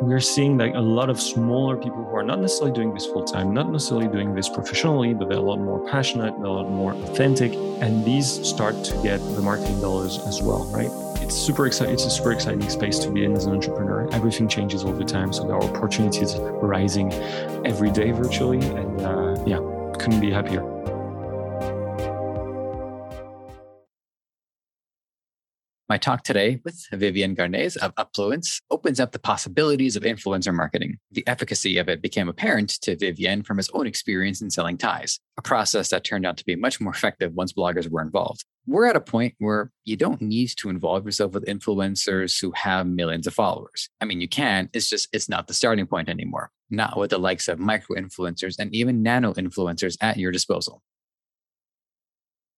we're seeing like a lot of smaller people who are not necessarily doing this full time, not necessarily doing this professionally, but they're a lot more passionate, a lot more authentic, and these start to get the marketing dollars as well, right? It's super exciting. It's a super exciting space to be in as an entrepreneur. Everything changes all the time, so there are opportunities rising every day virtually, and uh, yeah, couldn't be happier. My talk today with Vivian Garnez of Upfluence opens up the possibilities of influencer marketing. The efficacy of it became apparent to Vivian from his own experience in selling ties, a process that turned out to be much more effective once bloggers were involved. We're at a point where you don't need to involve yourself with influencers who have millions of followers. I mean, you can, it's just, it's not the starting point anymore. Not with the likes of micro influencers and even nano influencers at your disposal.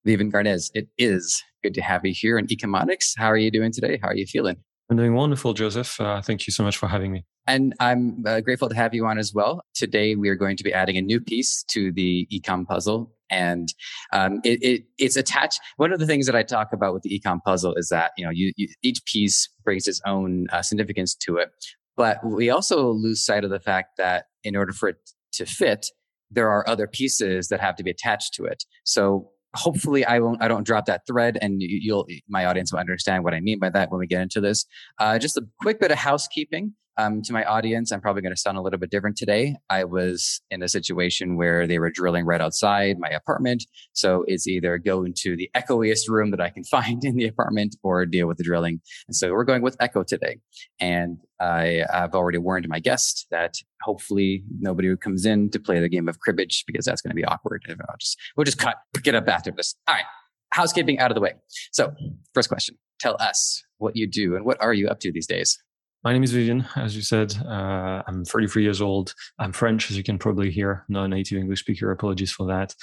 Vivian Garnez, it is good to have you here in Ecomonics. How are you doing today? How are you feeling? I'm doing wonderful, Joseph. Uh, thank you so much for having me. And I'm uh, grateful to have you on as well. Today, we are going to be adding a new piece to the ecom puzzle. And um, it, it, it's attached. One of the things that I talk about with the ecom puzzle is that you know you, you, each piece brings its own uh, significance to it, but we also lose sight of the fact that in order for it to fit, there are other pieces that have to be attached to it. So hopefully I won't, I don't drop that thread and you'll, my audience will understand what I mean by that when we get into this. Uh, just a quick bit of housekeeping. Um, to my audience, I'm probably going to sound a little bit different today. I was in a situation where they were drilling right outside my apartment. So it's either go into the echoiest room that I can find in the apartment or deal with the drilling. And so we're going with echo today. And I have already warned my guest that hopefully nobody comes in to play the game of cribbage because that's going to be awkward. I'll just, we'll just cut, get up after this. All right. Housekeeping out of the way. So first question, tell us what you do and what are you up to these days? My name is Vivian, as you said. Uh, I'm 33 years old. I'm French, as you can probably hear. Not a native English speaker. Apologies for that.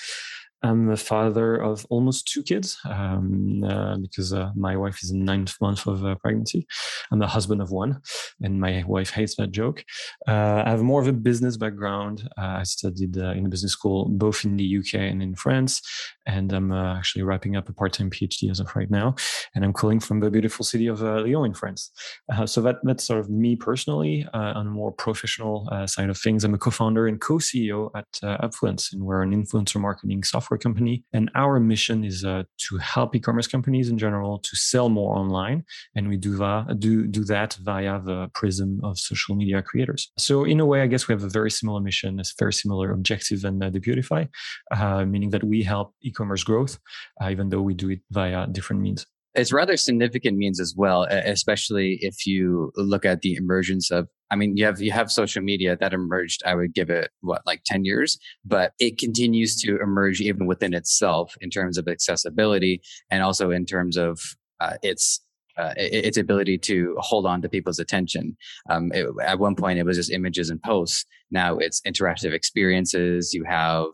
I'm a father of almost two kids um, uh, because uh, my wife is in ninth month of uh, pregnancy. I'm the husband of one, and my wife hates that joke. Uh, I have more of a business background. Uh, I studied uh, in business school both in the UK and in France, and I'm actually wrapping up a part-time PhD as of right now. And I'm calling from the beautiful city of Lyon in France. so that that's sort of me personally. on a more professional side of things, I'm a co-founder and co-CEO at Upfluence, and we're an influencer marketing software software company. And our mission is uh, to help e-commerce companies in general to sell more online. And we do that, do, do that via the prism of social media creators. So in a way, I guess we have a very similar mission, a very similar objective than uh, Deputify, uh, meaning that we help e-commerce growth, uh, even though we do it via different means it's rather significant means as well, especially if you look at the emergence of I mean, you have you have social media that emerged. I would give it what like ten years, but it continues to emerge even within itself in terms of accessibility and also in terms of uh, its uh, its ability to hold on to people's attention. Um, it, at one point, it was just images and posts. Now it's interactive experiences. You have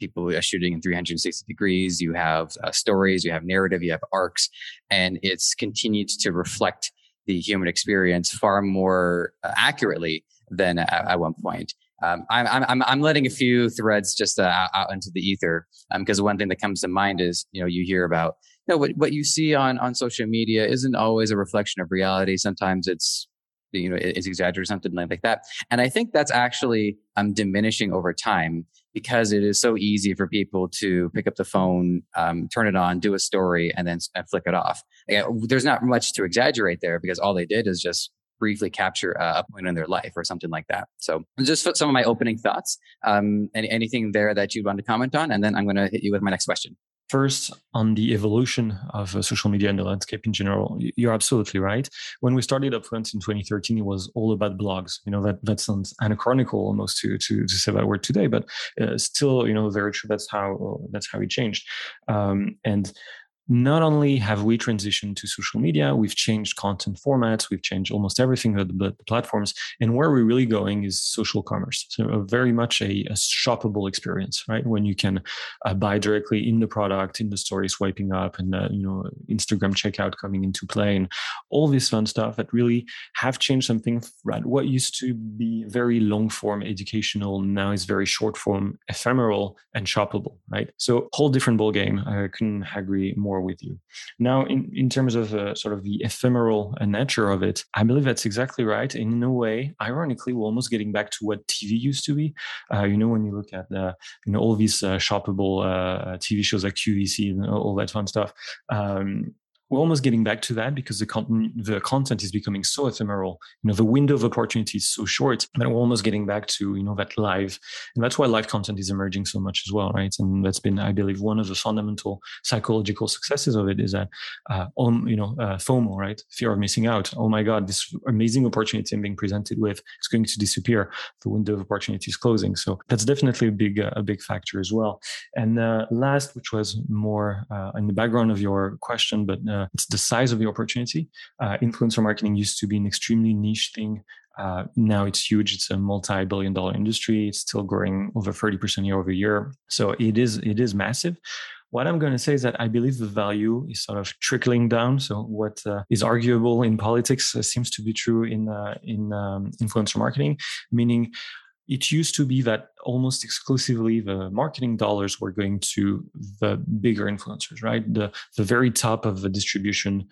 people shooting in 360 degrees. You have uh, stories. You have narrative. You have arcs, and it's continued to reflect the human experience far more uh, accurately than at, at one point. Um, I'm, I'm, I'm letting a few threads just uh, out into the ether because um, one thing that comes to mind is, you know, you hear about, you know, what, what you see on, on social media isn't always a reflection of reality. Sometimes it's, you know, it's exaggerated, something like that. And I think that's actually um, diminishing over time because it is so easy for people to pick up the phone, um, turn it on, do a story, and then and flick it off. There's not much to exaggerate there because all they did is just briefly capture a point in their life or something like that. So just some of my opening thoughts. Um, any, anything there that you'd want to comment on, and then I'm going to hit you with my next question. First, on the evolution of uh, social media and the landscape in general, you're absolutely right. When we started Upfluence in 2013, it was all about blogs. You know that that sounds anachronical almost to to, to say that word today, but uh, still, you know, very true. That's how that's how it changed. Um, and not only have we transitioned to social media, we've changed content formats, we've changed almost everything that the, platforms, and where we're really going is social commerce. So a very much a, a, shoppable experience, right? When you can uh, buy directly in the product, in the story swiping up, and uh, you know Instagram checkout coming into play, and all this fun stuff that really have changed something. Right? What used to be very long form educational now is very short form, ephemeral, and shoppable, right? So whole different ball game. I couldn't agree more with you. Now, in, in terms of uh, sort of the ephemeral uh, nature of it, I believe that's exactly right. And in a way, ironically, we're almost getting back to what TV used to be. Uh, you know, when you look at uh, you know all these uh, shoppable TV shows like QVC and all that fun stuff. Um, we're almost getting back to that because the content the content is becoming so ephemeral. You know, the window of opportunity is so short that we're almost getting back to you know that live, and that's why live content is emerging so much as well, right? And that's been, I believe, one of the fundamental psychological successes of it is that, uh, on you know, uh, FOMO, right? Fear of missing out. Oh my God, this amazing opportunity I'm being presented with is going to disappear. The window of opportunity is closing. So that's definitely a big uh, a big factor as well. And uh, last, which was more uh, in the background of your question, but uh, it's the size of the opportunity. Uh, influencer marketing used to be an extremely niche thing. Uh, now it's huge. It's a multi-billion dollar industry. It's still growing over 30% year over year. So it is, it is massive. What I'm going to say is that I believe the value is sort of trickling down. So what uh, is arguable in politics uh, seems to be true in uh, in um, influencer marketing, meaning it used to be that almost exclusively the marketing dollars were going to the bigger influencers, right? The the very top of the distribution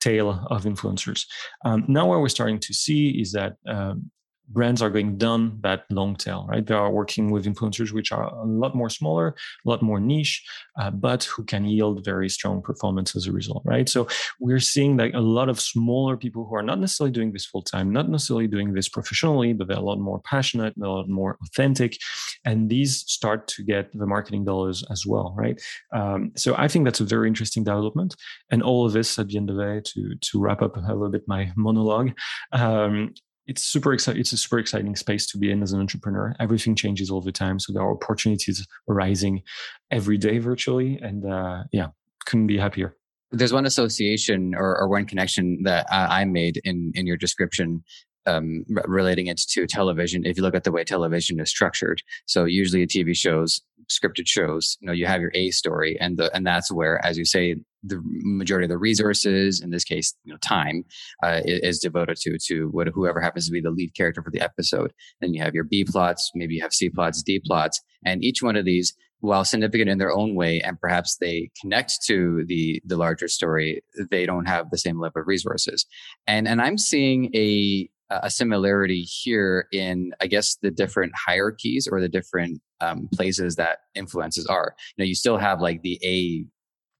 tail of influencers. Um, now, what we're starting to see is that um, brands are going down that long tail, right? They are working with influencers which are a lot more smaller, a lot more niche, uh, but who can yield very strong performance as a result, right? So we're seeing like a lot of smaller people who are not necessarily doing this full time, not necessarily doing this professionally, but they're a lot more passionate, a lot more authentic, and these start to get the marketing dollars as well, right? Um, so I think that's a very interesting development, and all of this at the end of the day to to wrap up a little bit my monologue. Um, it's super exciting. It's a super exciting space to be in as an entrepreneur. Everything changes all the time, so there are opportunities arising every day virtually, and uh, yeah, couldn't be happier. There's one association or, or one connection that I made in in your description um, relating it to television. If you look at the way television is structured, so usually a TV shows, scripted shows, you know, you have your A story, and the and that's where, as you say, the majority of the resources, in this case, you know, time, uh, is, devoted to to what, whoever happens to be the lead character for the episode. Then you have your B plots, maybe you have C plots, D plots, and each one of these, while significant in their own way, and perhaps they connect to the the larger story, they don't have the same level of resources. And and I'm seeing a a similarity here in, I guess, the different hierarchies or the different um, places that influences are. You know, you still have like the A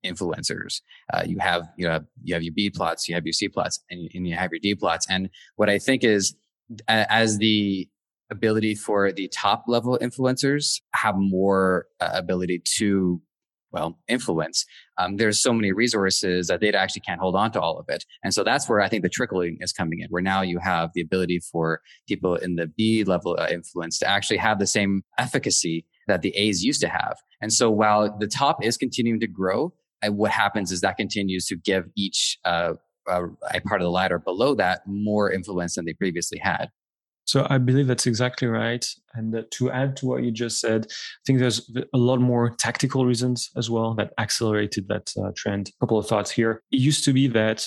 influencers. Uh, you have you know you have your B plots, you have your C plots, and you, and you have your D plots. And what I think is as the ability for the top level influencers have more uh, ability to well influence um, there's so many resources that they actually can't hold on to all of it and so that's where i think the trickling is coming in where now you have the ability for people in the b level uh, influence to actually have the same efficacy that the a's used to have and so while the top is continuing to grow what happens is that continues to give each uh, uh, a part of the ladder below that more influence than they previously had. So I believe that's exactly right. And to add to what you just said, I think there's a lot more tactical reasons as well that accelerated that uh, trend. A couple of thoughts here. It used to be that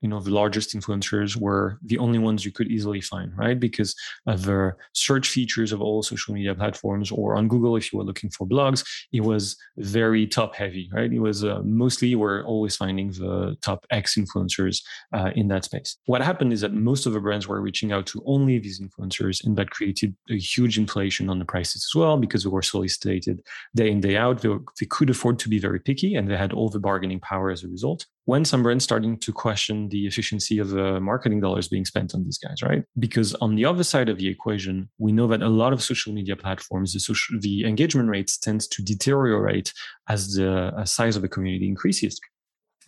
you know the largest influencers were the only ones you could easily find right? Because of the search features of all social media platforms or on google if you were looking for blogs it was very top heavy right? It was uh, mostly we're always finding the top x influencers uh, in that space. What happened is that most of the brands were reaching out to only these influencers and that created a huge inflation on the prices as well because they were solicited day in day out. They, were, they could afford to be very picky and they had all the bargaining power as a result when some brands starting to question the efficiency of the marketing dollars being spent on these guys, right? Because on the other side of the equation, we know that a lot of social media platforms, the, social, the engagement rates tends to deteriorate as the uh, size of the community increases.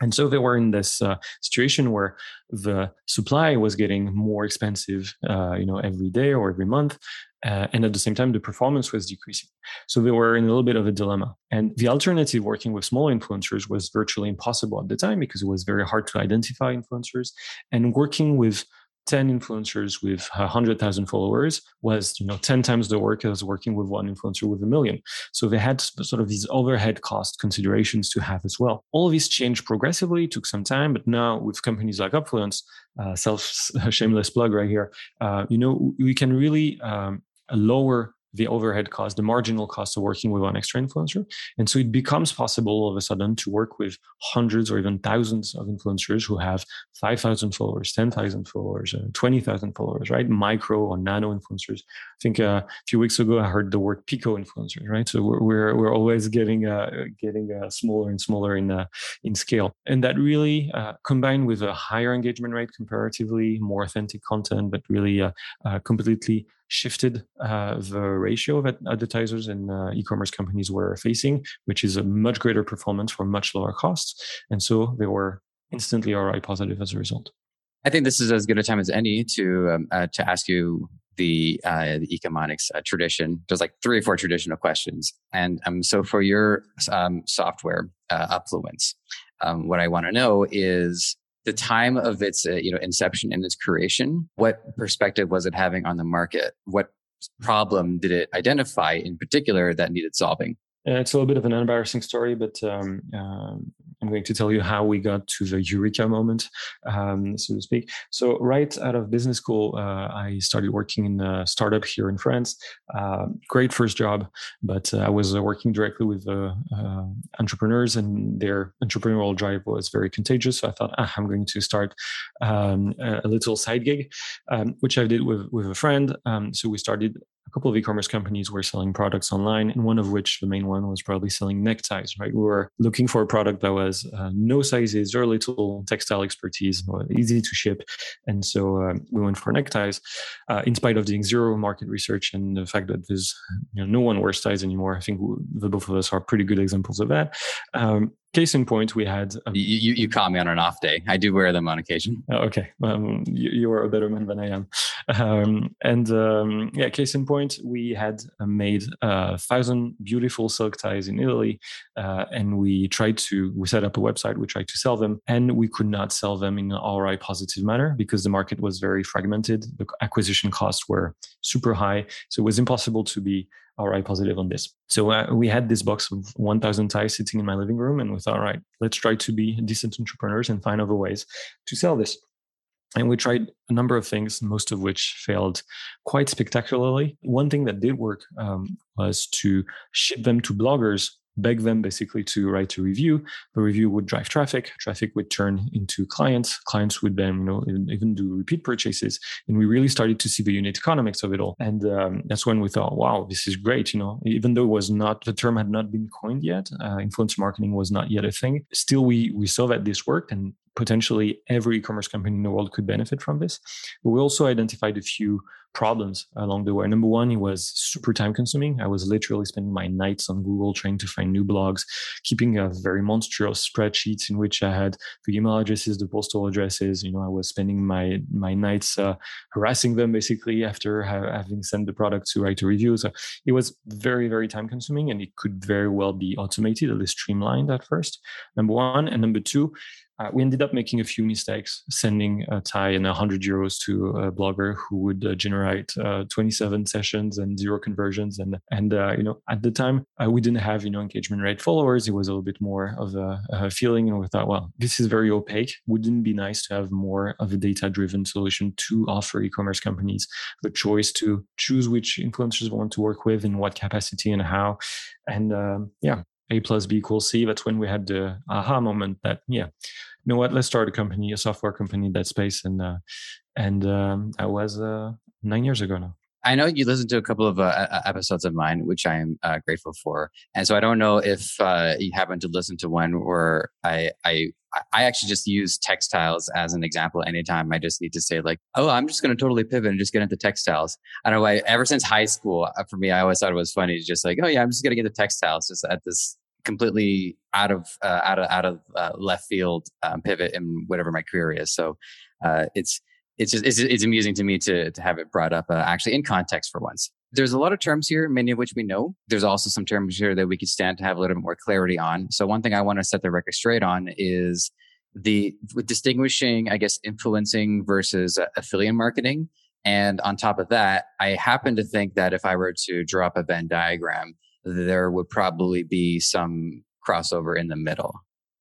And so they were in this uh, situation where the supply was getting more expensive, uh, you know, every day or every month, uh, and at the same time, the performance was decreasing. So they were in a little bit of a dilemma. And the alternative working with small influencers was virtually impossible at the time because it was very hard to identify influencers. And working with 10 influencers with 100,000 followers was, you know, 10 times the work as working with one influencer with a million. So they had sort of these overhead cost considerations to have as well. All of these changed progressively, took some time, but now with companies like Upfluence, uh, self shameless plug right here, uh, you know, we can really um, lower the overhead cost, the marginal cost of working with one extra influencer. And so it becomes possible all of a sudden to work with hundreds or even thousands of influencers who have 5,000 followers, 10,000 followers, uh, 20,000 followers, right? Micro or nano influencers. I think uh, a few weeks ago I heard the word pico influencers, right? So we're, we're, we're always getting, uh, getting uh, smaller and smaller in, uh, in scale. And that really uh, combined with a higher engagement rate comparatively, more authentic content, but really completely shifted uh, the ratio that advertisers and uh, e-commerce companies were facing, which is a much greater performance for much lower costs. And so they were instantly ROI positive as a result. I think this is as good a time as any to um, uh, to ask you the uh, the Ecomonics uh, tradition. There's like three or four traditional questions, and um, so for your um, software uh, Upfluence, um, what I want to know is the time of its uh, you know inception and its creation what perspective was it having on the market? What problem did it identify in particular that needed solving it's a little bit of an embarrassing story, but um, uh, I'm going to tell you how we got to the eureka moment, um, so to speak. So, right out of business school, uh, I started working in a startup here in France. Uh, great first job, but uh, I was uh, working directly with entrepreneurs, and their entrepreneurial drive was very contagious. So, I thought, ah, I'm going to start um, a little side gig, um, which I did with, with a friend. Um, so, we started a couple of e-commerce companies were selling products online, and one of which, the main one, was probably selling neckties. Right, we were looking for a product that was uh, no sizes, very little textile expertise, easy to ship, and so uh, we went for neckties. Uh, in spite of doing zero market research and the fact that there's you know, no one wears ties anymore, I think the both of us are pretty good examples of that. Um, case in point, we had. Um, you, you, you caught me on an off day. I do wear them on occasion. Oh, okay. Um, you, you, are a better man than I am. Um, and um, yeah, case in point, we had uh, made a thousand beautiful silk ties in Italy. Uh, and we tried to, we set up a website, we tried to sell them, and we could not sell them in an ROI positive manner because the market was very fragmented. The acquisition costs were super high. So it was impossible to be ROI positive on this. So uh, we had this box of 1,000 ties sitting in my living room, and we thought, all right, let's try to be decent entrepreneurs and find other ways to sell this. And we tried a number of things, most of which failed quite spectacularly. One thing that did work um, was to ship them to bloggers beg them basically to write a review. The review would drive traffic. Traffic would turn into clients. Clients would then, you know, even do repeat purchases. And we really started to see the unit economics of it all. And um, that's when we thought, wow, this is great. You know, even though it was not the term had not been coined yet, uh, influencer marketing was not yet a thing. Still, we we saw that this worked, and potentially every e-commerce company in the world could benefit from this. But we also identified a few problems along the way. Number one, it was super time consuming. I was literally spending my nights on Google trying to find new blogs, keeping a very monstrous spreadsheets in which I had the email addresses, the postal addresses. You know, I was spending my my nights uh, harassing them basically after ha- having sent the product to write a review. So it was very very time consuming, and it could very well be automated, at least streamlined at first. Number one, and number two, uh, we ended up making a few mistakes, sending a tie and 100 euros to a blogger who would uh, generate uh, 27 sessions and zero conversions. And and uh, you know at the time uh, we didn't have you know engagement rate followers. It was a little bit more of a, a, feeling, and we thought, well, this is very opaque. Wouldn't it be nice to have more of a data-driven solution to offer e-commerce companies the choice to choose which influencers want to work with, in what capacity, and how. And um, yeah, a plus B equals C. That's when we had the aha moment that, yeah, know what, let's start a company, a software company in that space. And, uh, and um, that was uh, nine years ago now. I know you listened to a couple of uh, episodes of mine, which I am uh, grateful for. And so I don't know if uh, you happen to listen to one where I, I I actually just use textiles as an example anytime I just need to say like, oh, I'm just going to totally pivot and just get into textiles. I don't know. I, ever since high school, uh, for me, I always thought it was funny to just like, oh yeah, I'm just going to get into textiles just at this completely out of uh, out of out of uh, left field um, pivot in whatever my career is. So uh, it's it's just it's, it's amusing to me to to have it brought up uh, actually in context for once. There's a lot of terms here, many of which we know. There's also some terms here that we could stand to have a little bit more clarity on. So one thing I want to set the record straight on is the distinguishing, I guess, influencing versus uh, affiliate marketing. And on top of that, I happen to think that if I were to draw up a Venn diagram, there would probably be some crossover in the middle.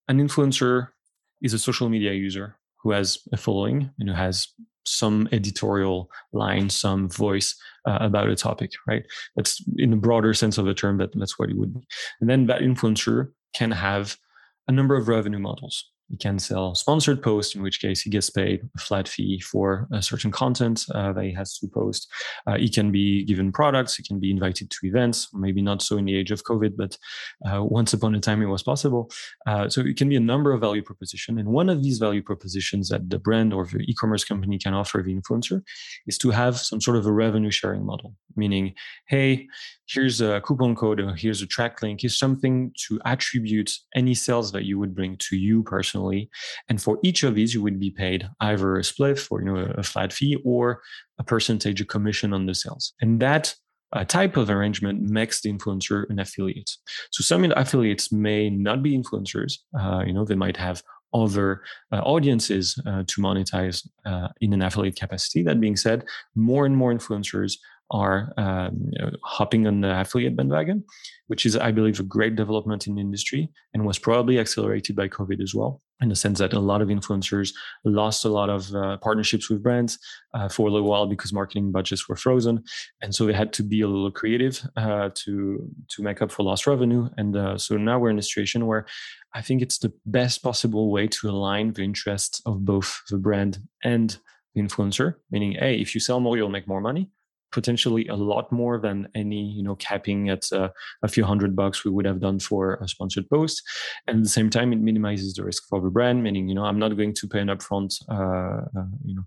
An influencer is a social media user who has a following and who has some editorial line, some voice uh, about a topic, right? That's in a broader sense of the term, but that's what it would be. And then that influencer can have a number of revenue models. He can sell sponsored posts, in which case he gets paid a flat fee for a certain content uh, that he has to post. Uh, he can be given products. He can be invited to events. Maybe not so in the age of COVID, but uh, once upon a time it was possible. Uh, so it can be a number of value proposition. And one of these value propositions that the brand or the e-commerce company can offer the influencer is to have some sort of a revenue sharing model, meaning, hey, here's a coupon code or here's a track link. Here's something to attribute any sales that you would bring to you personally And for each of these, you would be paid either a split for you know a flat fee or a percentage of commission on the sales. And that uh, type of arrangement makes the influencer an affiliate. So some affiliates may not be influencers. Uh, you know, they might have other uh, audiences uh, to monetize uh, in an affiliate capacity. That being said, more and more influencers are um, you know, hopping on the affiliate bandwagon, which is, I believe, a great development in the industry and was probably accelerated by COVID as well, in the sense that a lot of influencers lost a lot of uh, partnerships with brands uh, for a little while because marketing budgets were frozen, and so they had to be a little creative uh, to to make up for lost revenue. And uh, so now we're in a situation where I think it's the best possible way to align the interests of both the brand and the influencer, meaning, hey, if you sell more, you'll make more money potentially a lot more than any you know capping at uh, a few hundred bucks we would have done for a sponsored post. And at the same time it minimizes the risk for the brand meaning you know i'm not going to pay an upfront uh, uh, you know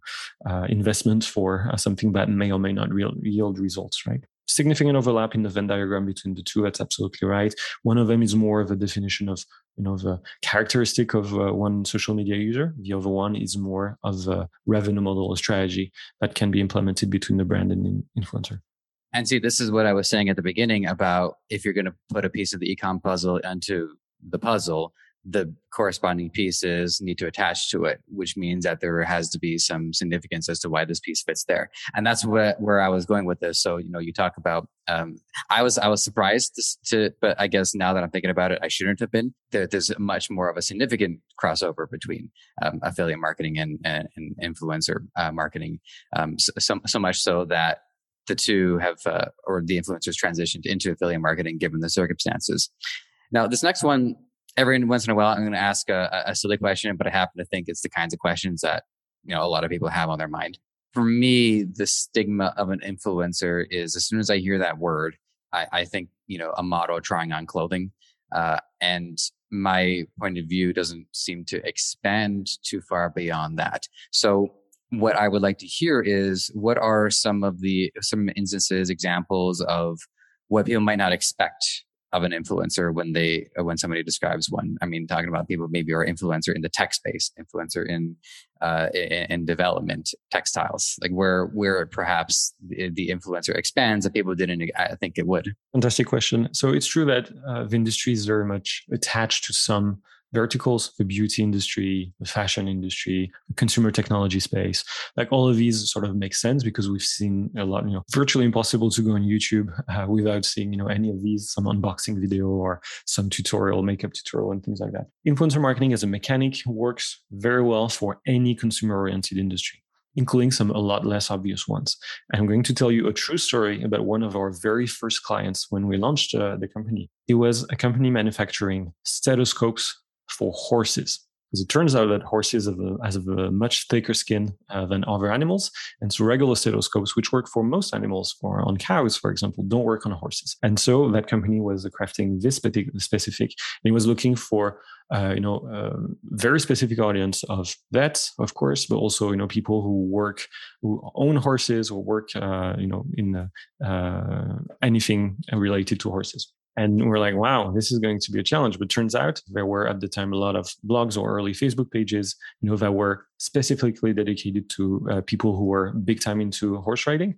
uh, investment for uh, something that may or may not real, yield results right significant overlap in the Venn diagram between the two. That's absolutely right. One of them is more of a definition of you know the characteristic of uh, one social media user. The other one is more of a revenue model or strategy that can be implemented between the brand and the influencer. And see, this is what I was saying at the beginning about if you're going to put a piece of the ecom puzzle into the puzzle, the corresponding pieces need to attach to it, which means that there has to be some significance as to why this piece fits there. And that's where, where I was going with this. So, you know, you talk about, um, I was, I was surprised to, but I guess now that I'm thinking about it, I shouldn't have been. There, there's much more of a significant crossover between, um, affiliate marketing and, and, and influencer uh, marketing. Um, so, so, so much so that the two have, uh, or the influencers transitioned into affiliate marketing given the circumstances. Now, this next one every once in a while, I'm going to ask a, a silly question, but I happen to think it's the kinds of questions that you know a lot of people have on their mind. For me, the stigma of an influencer is as soon as I hear that word, I, I think you know a model trying on clothing, uh, and my point of view doesn't seem to expand too far beyond that. So what I would like to hear is what are some of the some instances, examples of what people might not expect of an influencer when they uh, when somebody describes one. I mean, talking about people maybe are influencer in the tech space, influencer in uh, in, in development, textiles, like where where perhaps the, influencer expands that people didn't I think it would. Fantastic question. So it's true that uh, the industry is very much attached to some verticals, the beauty industry, the fashion industry, the consumer technology space. Like all of these sort of make sense because we've seen a lot, you know, virtually impossible to go on YouTube uh, without seeing, you know, any of these, some unboxing video or some tutorial, makeup tutorial and things like that. Influencer marketing as a mechanic works very well for any consumer oriented industry including some a lot less obvious ones. I'm going to tell you a true story about one of our very first clients when we launched uh, the company. It was a company manufacturing stethoscopes for horses. Because it turns out that horses have a, have a much thicker skin uh, than other animals. And so regular stethoscopes, which work for most animals, for on cows, for example, don't work on horses. And so that company was crafting this particular specific, it was looking for uh, you know, very specific audience of vets, of course, but also you know people who work, who own horses or work, uh, you know, in uh, anything related to horses. And we're like, wow, this is going to be a challenge. But turns out there were at the time a lot of blogs or early Facebook pages, you know, that were specifically dedicated to uh, people who were big time into horse riding,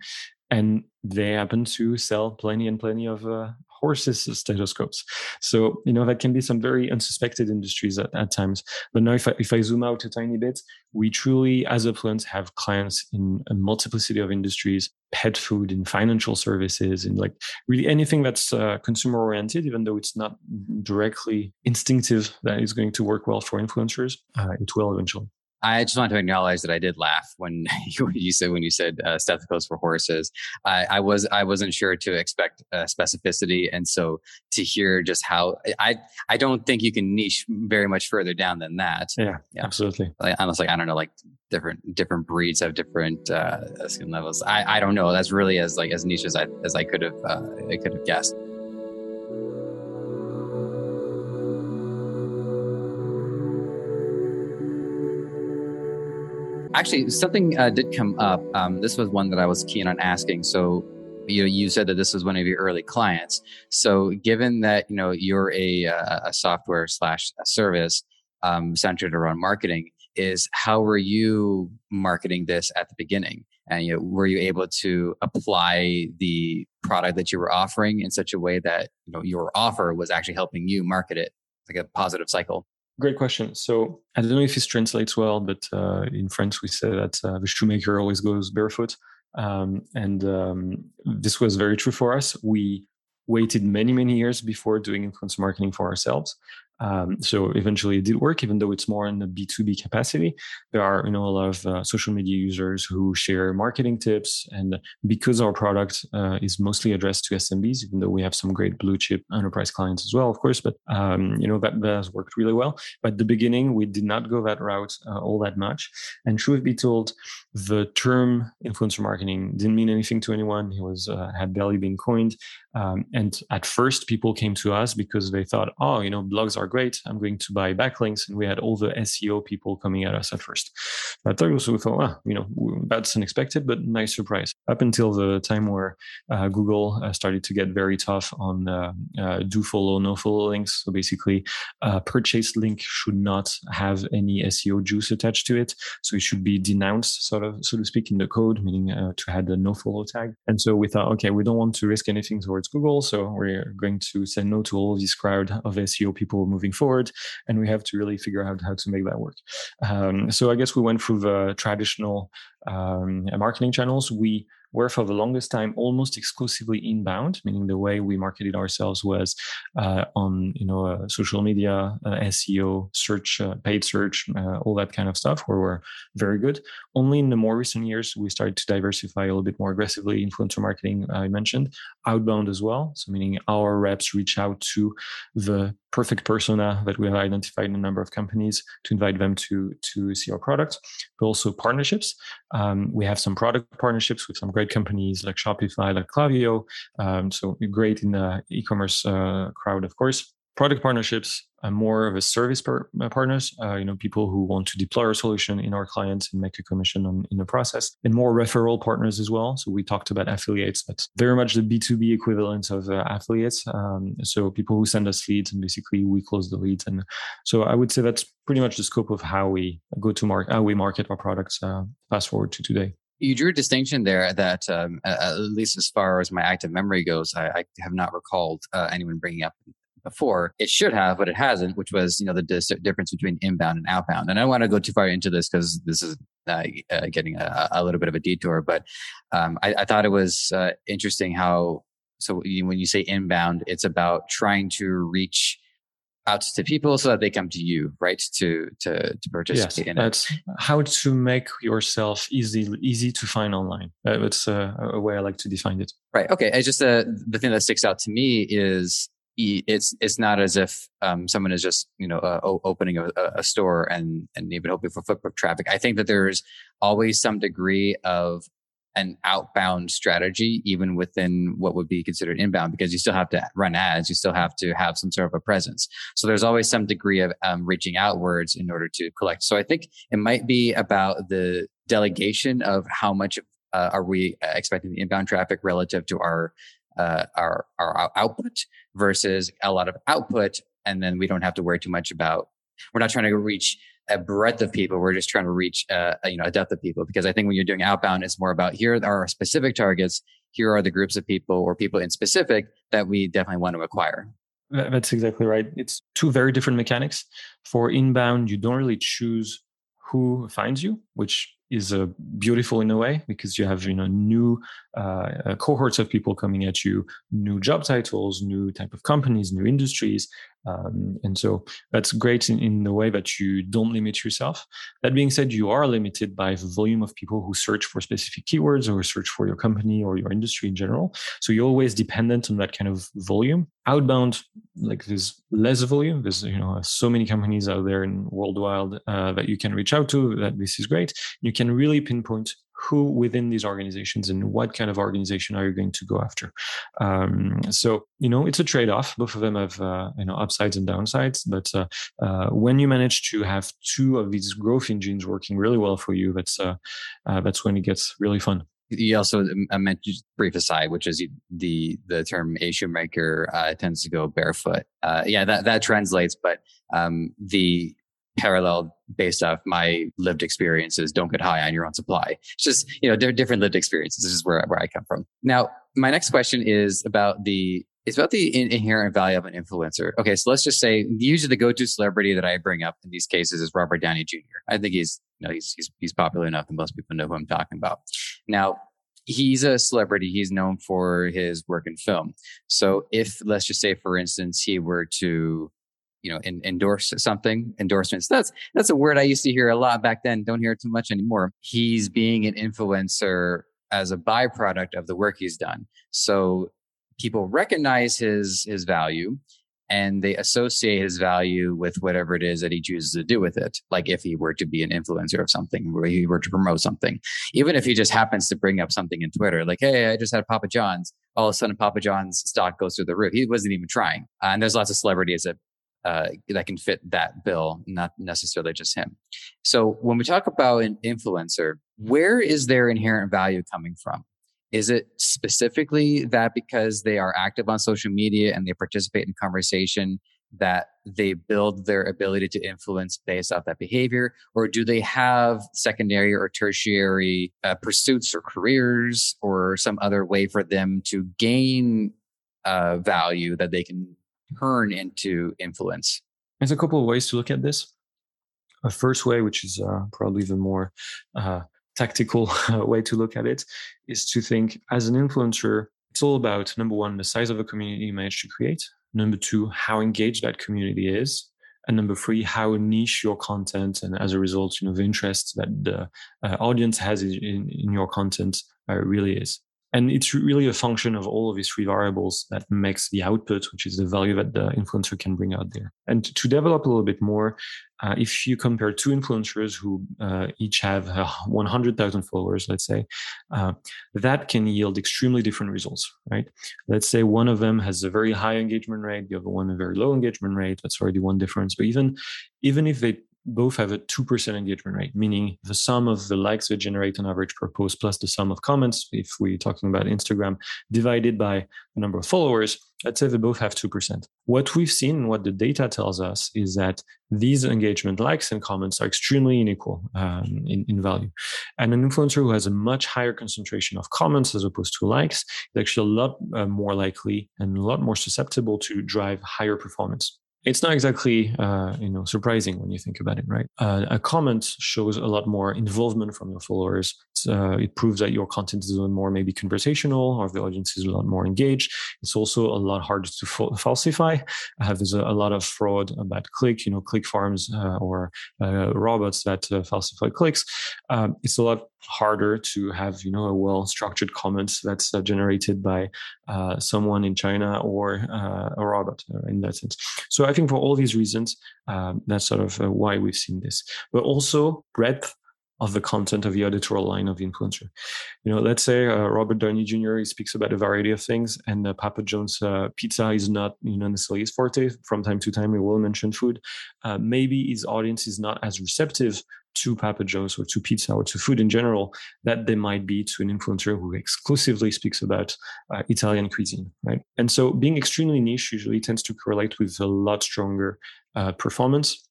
and they happen to sell plenty and plenty of uh, horses stethoscopes. So, you know, that can be some very unsuspected industries at, at times. But now, if I, if I zoom out a tiny bit, we truly, as Upfluence, have clients in a multiplicity of industries pet food, in financial services, in like really anything that's uh, consumer oriented, even though it's not directly instinctive that is going to work well for influencers, uh, it will eventually. I just want to acknowledge that I did laugh when you said when you said uh, stethoscopes for horses. I, I, was I wasn't sure to expect uh, specificity, and so to hear just how I I don't think you can niche very much further down than that. Yeah, yeah. absolutely. Like, almost like I don't know, like different different breeds have different uh, skin levels. I, I don't know. That's really as like as niche as I as I could have uh, I could have guessed. Actually, something uh, did come up. Um, this was one that I was keen on asking. So, you know, you said that this was one of your early clients. So, given that you know you're a, a software slash service um, centered around marketing, is how were you marketing this at the beginning? And you know, were you able to apply the product that you were offering in such a way that you know your offer was actually helping you market it, like a positive cycle? Great question. So I don't know if this translates well, but uh, in France we say that uh, the shoemaker always goes barefoot, um, and um, this was very true for us. We waited many many years before doing influencer marketing for ourselves um, so eventually it did work, even though it's more in the B2B capacity. There are, you know, a lot of uh, social media users who share marketing tips. And because our product uh, is mostly addressed to SMBs, even though we have some great blue chip enterprise clients as well, of course, but, um, you know, that, that, has worked really well. But at the beginning, we did not go that route uh, all that much. And truth be told, the term influencer marketing didn't mean anything to anyone. It was, uh, had barely been coined. Um, and at first, people came to us because they thought, oh, you know, blogs are great. I'm going to buy backlinks. And we had all the SEO people coming at us at first. At first, we thought, ah, you know, that's unexpected, but nice surprise. Up until the time where uh, Google uh, started to get very tough on uh, uh do follow, no follow links. So basically, a purchase link should not have any SEO juice attached to it. So it should be denounced, sort of, so to speak, in the code, meaning uh, to add the no follow tag. And so we thought, okay, we don't want to risk anything towards Google. So we're going to say no to all this crowd of SEO people moving forward. And we have to really figure out how to make that work. Um, so I guess we went through the traditional um, marketing channels. We were for the longest time almost exclusively inbound, meaning the way we marketed ourselves was uh, on you know uh, social media, uh, SEO, search, uh, paid search, uh, all that kind of stuff, where we're very good. Only in the more recent years we started to diversify a little bit more aggressively. Influencer marketing, I mentioned, outbound as well. So meaning our reps reach out to the perfect persona that we have identified in a number of companies to invite them to to see our product, but also partnerships. Um, we have some product partnerships with some great companies like Shopify, like Klaviyo. Um, so great in the e-commerce uh, crowd, of course. Product partnerships uh, more of a service par- uh, partners uh, you know people who want to deploy our solution in our clients and make a commission on, in the process and more referral partners as well. So we talked about affiliates but very much the b2b equivalent of uh, affiliates um, so people who send us leads and basically we close the leads. And so i would say that's pretty much the scope of how we go to market how we market our products uh, fast forward to today you drew a distinction there that, um, at least as far as my active memory goes, I, I have not recalled uh, anyone bringing up before. It should have, but it hasn't, which was, you know, the dis- difference between inbound and outbound. And I don't want to go too far into this because this is uh, uh, getting a, a, little bit of a detour, but um, I, I, thought it was uh, interesting how, so when you say inbound, it's about trying to reach out to people so that they come to you, right? To to to participate yes, in that's it. how to make yourself easy easy to find online. Uh, that's uh, a way I like to define it. Right. Okay. It's just uh, the thing that sticks out to me is it's it's not as if um, someone is just you know uh, opening a, a, store and and even hoping for foot traffic. I think that there's always some degree of an outbound strategy, even within what would be considered inbound, because you still have to run ads, you still have to have some sort of a presence. So there's always some degree of um, reaching outwards in order to collect. So I think it might be about the delegation of how much uh, are we expecting the inbound traffic relative to our uh, our, our output versus a lot of output. And then we don't have to worry too much about, we're not trying to reach a breadth of people. We're just trying to reach, uh, you know, a depth of people. Because I think when you're doing outbound, it's more about here are our specific targets. Here are the groups of people or people in specific that we definitely want to acquire. That's exactly right. It's two very different mechanics. For inbound, you don't really choose who finds you, which is uh, beautiful in a way because you have you know new uh, cohorts of people coming at you, new job titles, new type of companies, new industries, Um, and so that's great in, in the way that you don't limit yourself. That being said, you are limited by the volume of people who search for specific keywords or search for your company or your industry in general. So you're always dependent on that kind of volume. Outbound, like there's less volume. There's you know so many companies out there in worldwide uh, that you can reach out to. That this is great. You can really pinpoint who within these organizations and what kind of organization are you going to go after? Um, so you know it's a trade-off. Both of them have uh, you know upsides and downsides but uh, uh, when you manage to have two of these growth engines working really well for you that's uh, uh, that's when it gets really fun. You also uh, mentioned brief aside, which is the the term a shoemaker uh, tends to go barefoot. Uh, yeah, that that translates, but um, the parallel based off my lived experiences. Don't get high on your own supply. It's just, you know, different lived experiences. This is where, where I come from. Now, my next question is about the, it's about the in- inherent value of an influencer. Okay. So let's just say usually the go-to celebrity that I bring up in these cases is Robert Downey Jr. I think he's, you know, he's, he's, he's popular enough that most people know who I'm talking about. Now, he's a celebrity. He's known for his work in film. So if let's just say, for instance, he were to you know in, endorse something endorsements that's that's a word i used to hear a lot back then don't hear it too much anymore he's being an influencer as a byproduct of the work he's done so people recognize his his value and they associate his value with whatever it is that he chooses to do with it. Like if he were to be an influencer of something, where he were to promote something, even if he just happens to bring up something in Twitter, like, Hey, I just had Papa John's. All of a sudden, Papa John's stock goes through the roof. He wasn't even trying. Uh, and there's lots of celebrities that uh, that can fit that bill, not necessarily just him. So when we talk about an influencer, where is their inherent value coming from? Is it specifically that because they are active on social media and they participate in conversation that they build their ability to influence based off that behavior? Or do they have secondary or tertiary uh, pursuits or careers or some other way for them to gain uh, value that they can turn into influence? There's a couple of ways to look at this. A first way, which is uh, probably the more uh, tactical way to look at it, is to think as an influencer, it's all about number one, the size of a community you manage to create. Number two, how engaged that community is. And number three, how niche your content and as a result, you know, the interest that the uh, audience has in, in your content uh, really is. And it's really a function of all of these three variables that makes the output, which is the value that the influencer can bring out there. And to develop a little bit more, uh, if you compare two influencers who uh, each have uh, 100,000 followers, let's say, uh, that can yield extremely different results, right? Let's say one of them has a very high engagement rate, the other one a very low engagement rate. That's already one difference. But even even if they both have a 2% engagement rate, meaning the sum of the likes they generate on average per post plus the sum of comments, if we're talking about Instagram, divided by the number of followers, let's say they both have 2%. What we've seen what the data tells us is that these engagement likes and comments are extremely unequal um, in, in value. And an influencer who has a much higher concentration of comments as opposed to likes is actually a lot uh, more likely and a lot more susceptible to drive higher performance it's not exactly uh, you know surprising when you think about it, right? Uh, a comment shows a lot more involvement from your followers. Uh, it proves that your content is a little more maybe conversational, or the audience is a lot more engaged. It's also a lot harder to fa- falsify. Uh, there's a, a, lot of fraud about click, you know, click farms uh, or uh, robots that falsify clicks. Um, it's a lot harder to have you know a well structured comment that's generated by someone in China or a robot in that sense. So I think for all these reasons, um, that's sort of uh, why we've seen this. But also breadth of the content of the editorial line of the influencer. You know, let's say uh, Robert Downey Jr. He speaks about a variety of things, and uh, Papa John's uh, pizza is not you know necessarily his forte. From time to time, he will mention food. Uh, maybe his audience is not as receptive to Papa John's or to pizza or to food in general that they might be to an influencer who exclusively speaks about uh, Italian cuisine, right? And so being extremely niche usually tends to correlate with a lot stronger uh, performance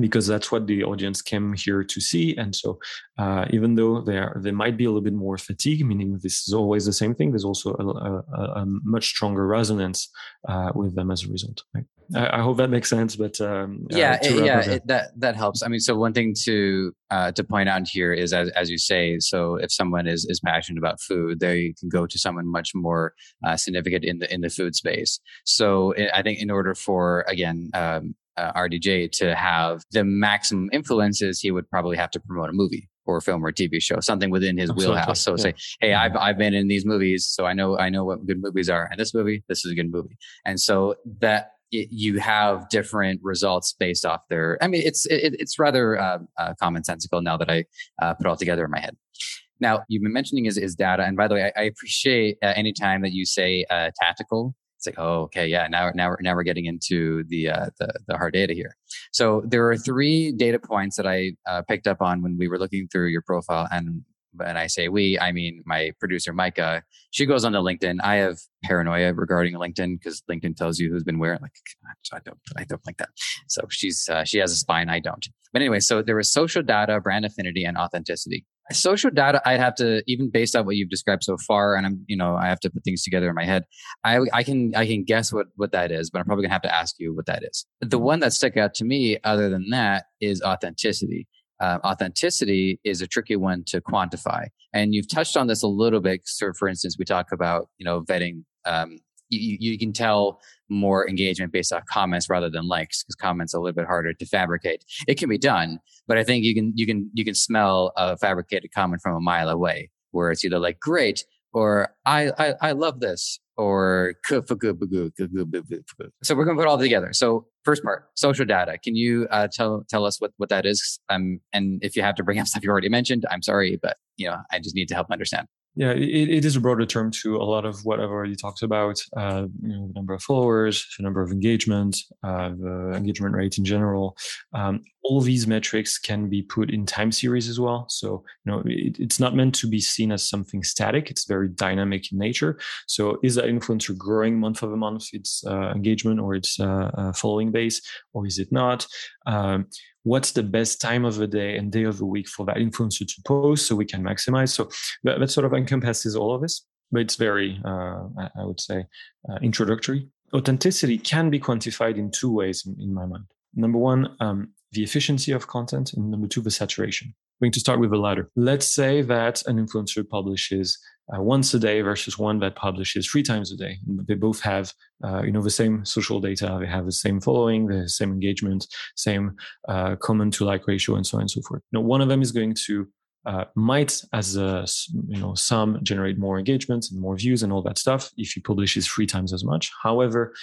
because that's what the audience came here to see. And so, uh, even though they are, they might be a little bit more fatigued, meaning this is always the same thing, there's also a, a, a much stronger resonance uh, with them as a result. Right? I, I, hope that makes sense. But um, yeah, uh, it, yeah, it, that that helps. I mean, so one thing to uh, to point out here is, as as you say, so if someone is is passionate about food, they can go to someone much more uh, significant in the in the food space. So I think in order for again. Um, uh, RDJ to have the maximum influences, he would probably have to promote a movie or a film or a TV show, something within his Absolutely. wheelhouse. So yeah. say, hey, mm-hmm. I've I've been in these movies, so I know I know what good movies are. And this movie, this is a good movie. And so that it, you have different results based off their. I mean, it's it, it's rather uh, uh, commonsensical now that I uh, put all together in my head. Now, you've been mentioning is, is data, and by the way, I, I appreciate uh, any time that you say uh, tactical it's like, oh, okay, yeah. Now, now, we're, now we're getting into the, uh, the the hard data here. So there are three data points that I uh, picked up on when we were looking through your profile, and and I say we, I mean my producer Micah. She goes on to LinkedIn. I have paranoia regarding LinkedIn because LinkedIn tells you who's been where. Like I don't, I don't like that. So she's uh, she has a spine. I don't. But anyway, so there was social data, brand affinity, and authenticity social data i'd have to even based on what you've described so far and i'm you know i have to put things together in my head i i can i can guess what what that is but i'm probably gonna have to ask you what that is the one that stuck out to me other than that is authenticity uh, authenticity is a tricky one to quantify and you've touched on this a little bit so for instance we talk about you know vetting um, you, you can tell more engagement based off comments rather than likes because comments are a little bit harder to fabricate. It can be done, but I think you can you can you can smell a fabricated comment from a mile away, where it's either like great or I I, I love this or so we're gonna put all together. So first part, social data. Can you uh, tell tell us what what that is? Um, and if you have to bring up stuff you already mentioned, I'm sorry, but you know I just need to help understand. Yeah, it, it is a broader term to a lot of what I've already talked about. Uh, you know, the number of followers, the number of engagement, uh, the engagement rate in general. Um, all these metrics can be put in time series as well. So, you know, it, it's not meant to be seen as something static. It's very dynamic in nature. So, is that influencer growing month over month? Its uh, engagement or its uh, uh, following base, or is it not? Um, what's the best time of the day and day of the week for that influencer to post so we can maximize. So that, that sort of encompasses all of this but it's very uh, i would say uh, introductory. Authenticity can be quantified in two ways in, in my mind. Number one um, the efficiency of content and number two the saturation going to start with the latter let's say that an influencer publishes uh, once a day versus one that publishes three times a day. They both have, uh, you know, the same social data. They have the same following, the same engagement, same uh, comment to like ratio, and so on and so forth. Now, one of them is going to uh, might, as a you know, some generate more engagement and more views and all that stuff if he publishes three times as much. However,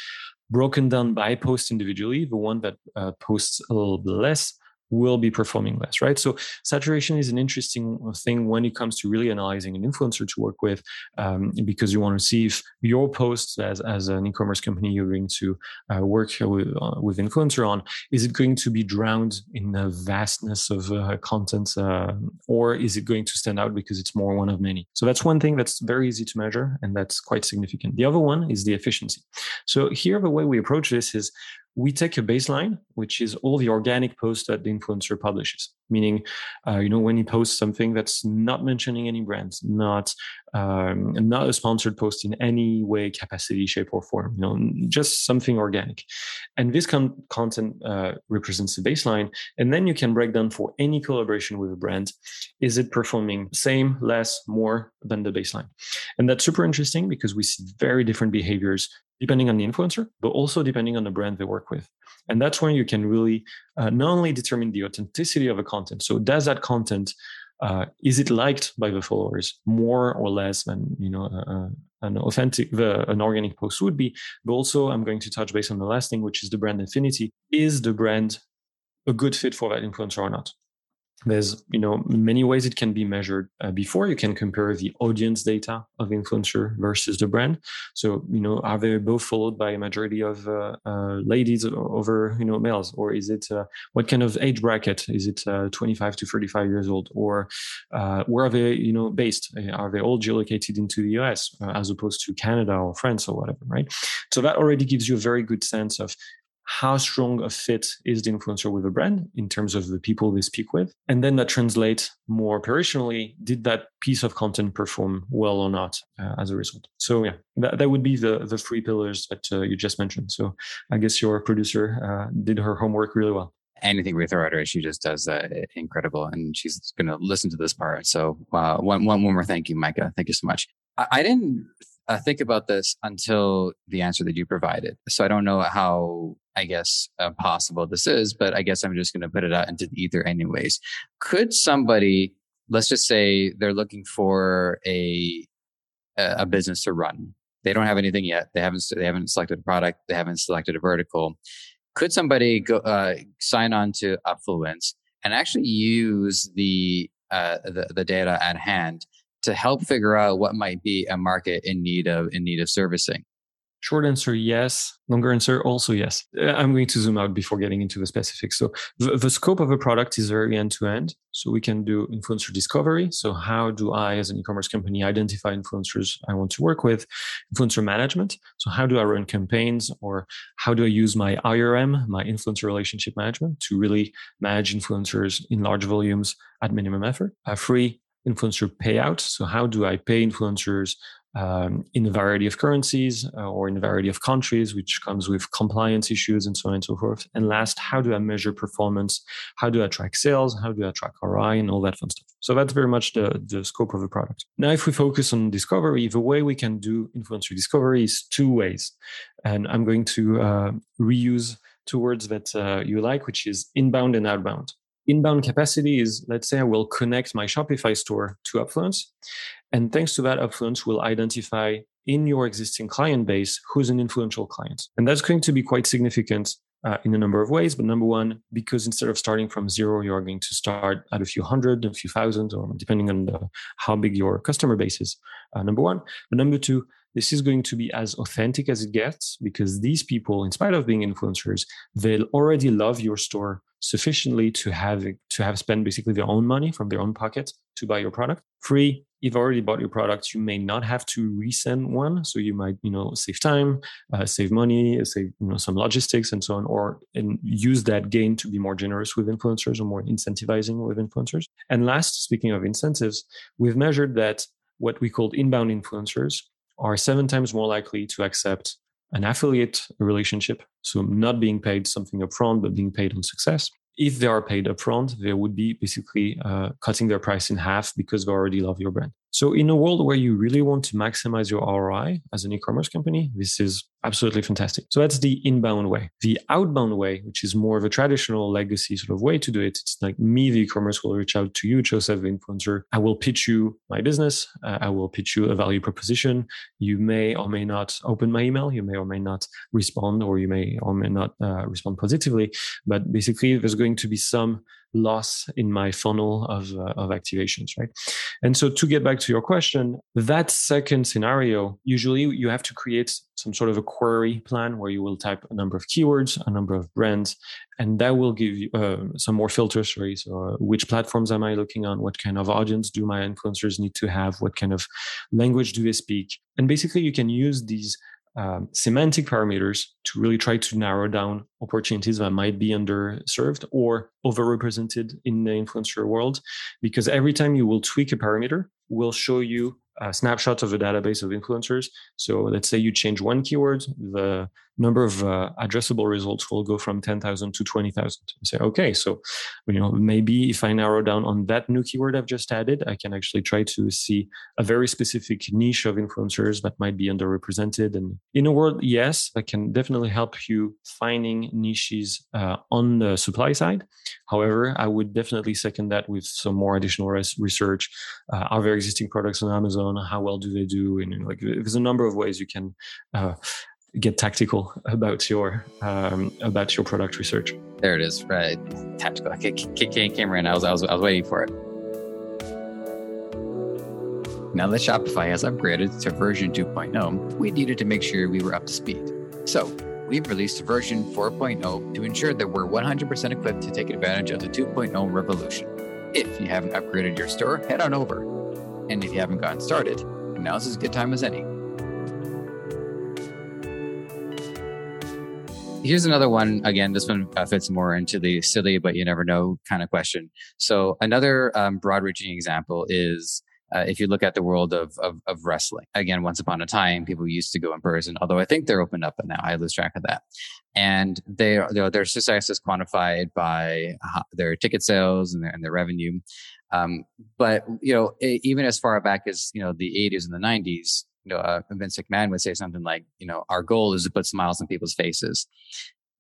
broken down by post individually, the one that uh, posts a little bit less will be performing less, right? So saturation is an interesting thing when it comes to really analyzing an influencer to work with, um, because you want to see if your posts as, as an e-commerce company you're going to uh, work with, uh, with influencer on, is it going to be drowned in the vastness of uh, content, uh, or is it going to stand out because it's more one of many? So that's one thing that's very easy to measure, and that's quite significant. The other one is the efficiency. So here, the way we approach this is we take a baseline, which is all the organic posts that the influencer publishes. Meaning, uh, you know, when he posts something that's not mentioning any brands, not um, not a sponsored post in any way, capacity, shape, or form. You know, just something organic. And this con- content uh, represents the baseline, and then you can break down for any collaboration with a brand: is it performing same, less, more than the baseline? And that's super interesting because we see very different behaviors depending on the influencer, but also depending on the brand they work with. And that's when you can really uh, not only determine the authenticity of a content. So does that content uh, is it liked by the followers more or less than you know uh, an authentic the, an organic post would be? But also, I'm going to touch base on the last thing, which is the brand affinity. Is the brand a good fit for that influencer or not? There's you know many ways it can be measured. Uh, before you can compare the audience data of influencer versus the brand. So you know are they both followed by a majority of uh, uh, ladies over you know males? Or is it uh, what kind of age bracket? Is it uh, 25 to 35 years old? Or uh, where are they you know based? Are they all geolocated into the us as opposed to canada or france or whatever right? So that already gives you a very good sense of how strong a fit is the influencer with the brand in terms of the people they speak with. And then that translates more operationally. Did that piece of content perform well or not uh, as a result? So yeah, that, that would be the, the three pillars that uh, you just mentioned. So I guess your producer uh, did her homework really well anything we throw at her, she just does uh, incredible. And she's going to listen to this part. So uh, one, one, one more thank you, Micah. Thank you so much. I, I didn't uh, think about this until the answer that you provided. So I don't know how, I guess, uh, possible this is, but I guess I'm just going to put it out into the ether anyways. Could somebody, let's just say they're looking for a, a business to run. They don't have anything yet. They haven't, they haven't selected a product. They haven't selected a vertical. Could somebody go, uh, sign on to Upfluence and actually use the, uh, the, the data at hand to help figure out what might be a market in need of in need of servicing? Short answer, yes. Longer answer, also yes. Uh, I'm going to zoom out before getting into the specifics. So the, the scope of a product is very end to end. So we can do influencer discovery. So how do I, as an e-commerce company, identify influencers I want to work with? Influencer management. So how do I run campaigns or how do I use my IRM, my influencer relationship management to really manage influencers in large volumes at minimum effort? Free influencer payout. So how do I pay influencers um, in a variety of currencies uh, or in a variety of countries, which comes with compliance issues and so on and so forth. And last, how do I measure performance? How do I track sales? How do I track ROI and all that fun stuff? So that's very much the, the scope of the product. Now, if we focus on discovery, the way we can do influencer discovery is two ways. And I'm going to uh, reuse two words that uh, you like, which is inbound and outbound inbound capacity is let's say I will connect my Shopify store to Upfluence. And thanks to that, Upfluence will identify in your existing client base who's an influential client. And that's going to be quite significant uh, in a number of ways. But number one, because instead of starting from zero, you're going to start at a few hundred, a few thousand, or depending on the, how big your customer base is. Uh, number one. But number two, this is going to be as authentic as it gets because these people, in spite of being influencers, they'll already love your store sufficiently to have to have spent basically their own money from their own pocket to buy your product. Free if you've already bought your product you may not have to resend one so you might you know save time uh, save money save you know some logistics and so on or and use that gain to be more generous with influencers or more incentivizing with influencers. And last speaking of incentives we've measured that what we called inbound influencers are seven times more likely to accept an affiliate relationship. So not being paid something upfront, but being paid on success. If they are paid upfront, they would be basically uh, cutting their price in half because they already love your brand. So in a world where you really want to maximize your ROI as an e-commerce company, this is absolutely fantastic. So that's the inbound way. The outbound way, which is more of a traditional legacy sort of way to do it, it's like me, the e-commerce will reach out to you, Joseph, the influencer. I will pitch you my business. Uh, I will pitch you a value proposition. You may or may not open my email. You may or may not respond, or you may or may not uh, respond positively. But basically, there's going to be some loss in my funnel of, uh, of activations, right? And so to get back to your question, that second scenario, usually you have to create some sort of a query plan where you will type a number of keywords, a number of brands, and that will give you uh, some more filters. Right? So, uh, which platforms am I looking on? What kind of audience do my influencers need to have? What kind of language do they speak? And basically, you can use these um, semantic parameters to really try to narrow down opportunities that might be underserved or overrepresented in the influencer world. Because every time you will tweak a parameter, we'll show you a snapshot of a database of influencers. So let's say you change one keyword, the number of uh, addressable results will go from 10,000 to 20,000. You say, okay, so you know maybe if I narrow down on that new keyword I've just added, I can actually try to see a very specific niche of influencers that might be underrepresented. And in a word, yes, that can definitely help you finding niches uh, on the supply side. However, I would definitely second that with some more additional res- research. Uh, are there existing products on Amazon? How well do they do? And like, there's a number of ways you can uh, get tactical about your um, about your product research. There it is, right? Tactical. It came right. I was, I was I was waiting for it. Now that Shopify has upgraded to version 2.0, we needed to make sure we were up to speed. So we've released version 4.0 to ensure that we're 100% equipped to take advantage of the 2.0 revolution. If you haven't upgraded your store, head on over. And if you haven't gotten started, now's as good time as any. Here's another one. Again, this one uh, fits more into the silly, but you never know kind of question. So another um, broad reaching example is uh, if you look at the world of, of, of wrestling, again, once upon a time, people used to go in person, although I think they're opened up now. I lose track of that. And they, their, their success is quantified by their ticket sales and their, and their revenue. Um, but, you know, even as far back as, you know, the 80s and the 90s, you know, uh, Vince McMahon would say something like, you know, our goal is to put smiles on people's faces.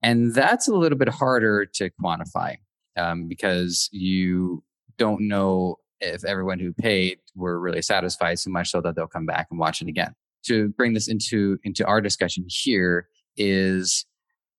And that's a little bit harder to quantify um, because you don't know if everyone who paid were really satisfied so much so that they'll come back and watch it again. To bring this into into our discussion here is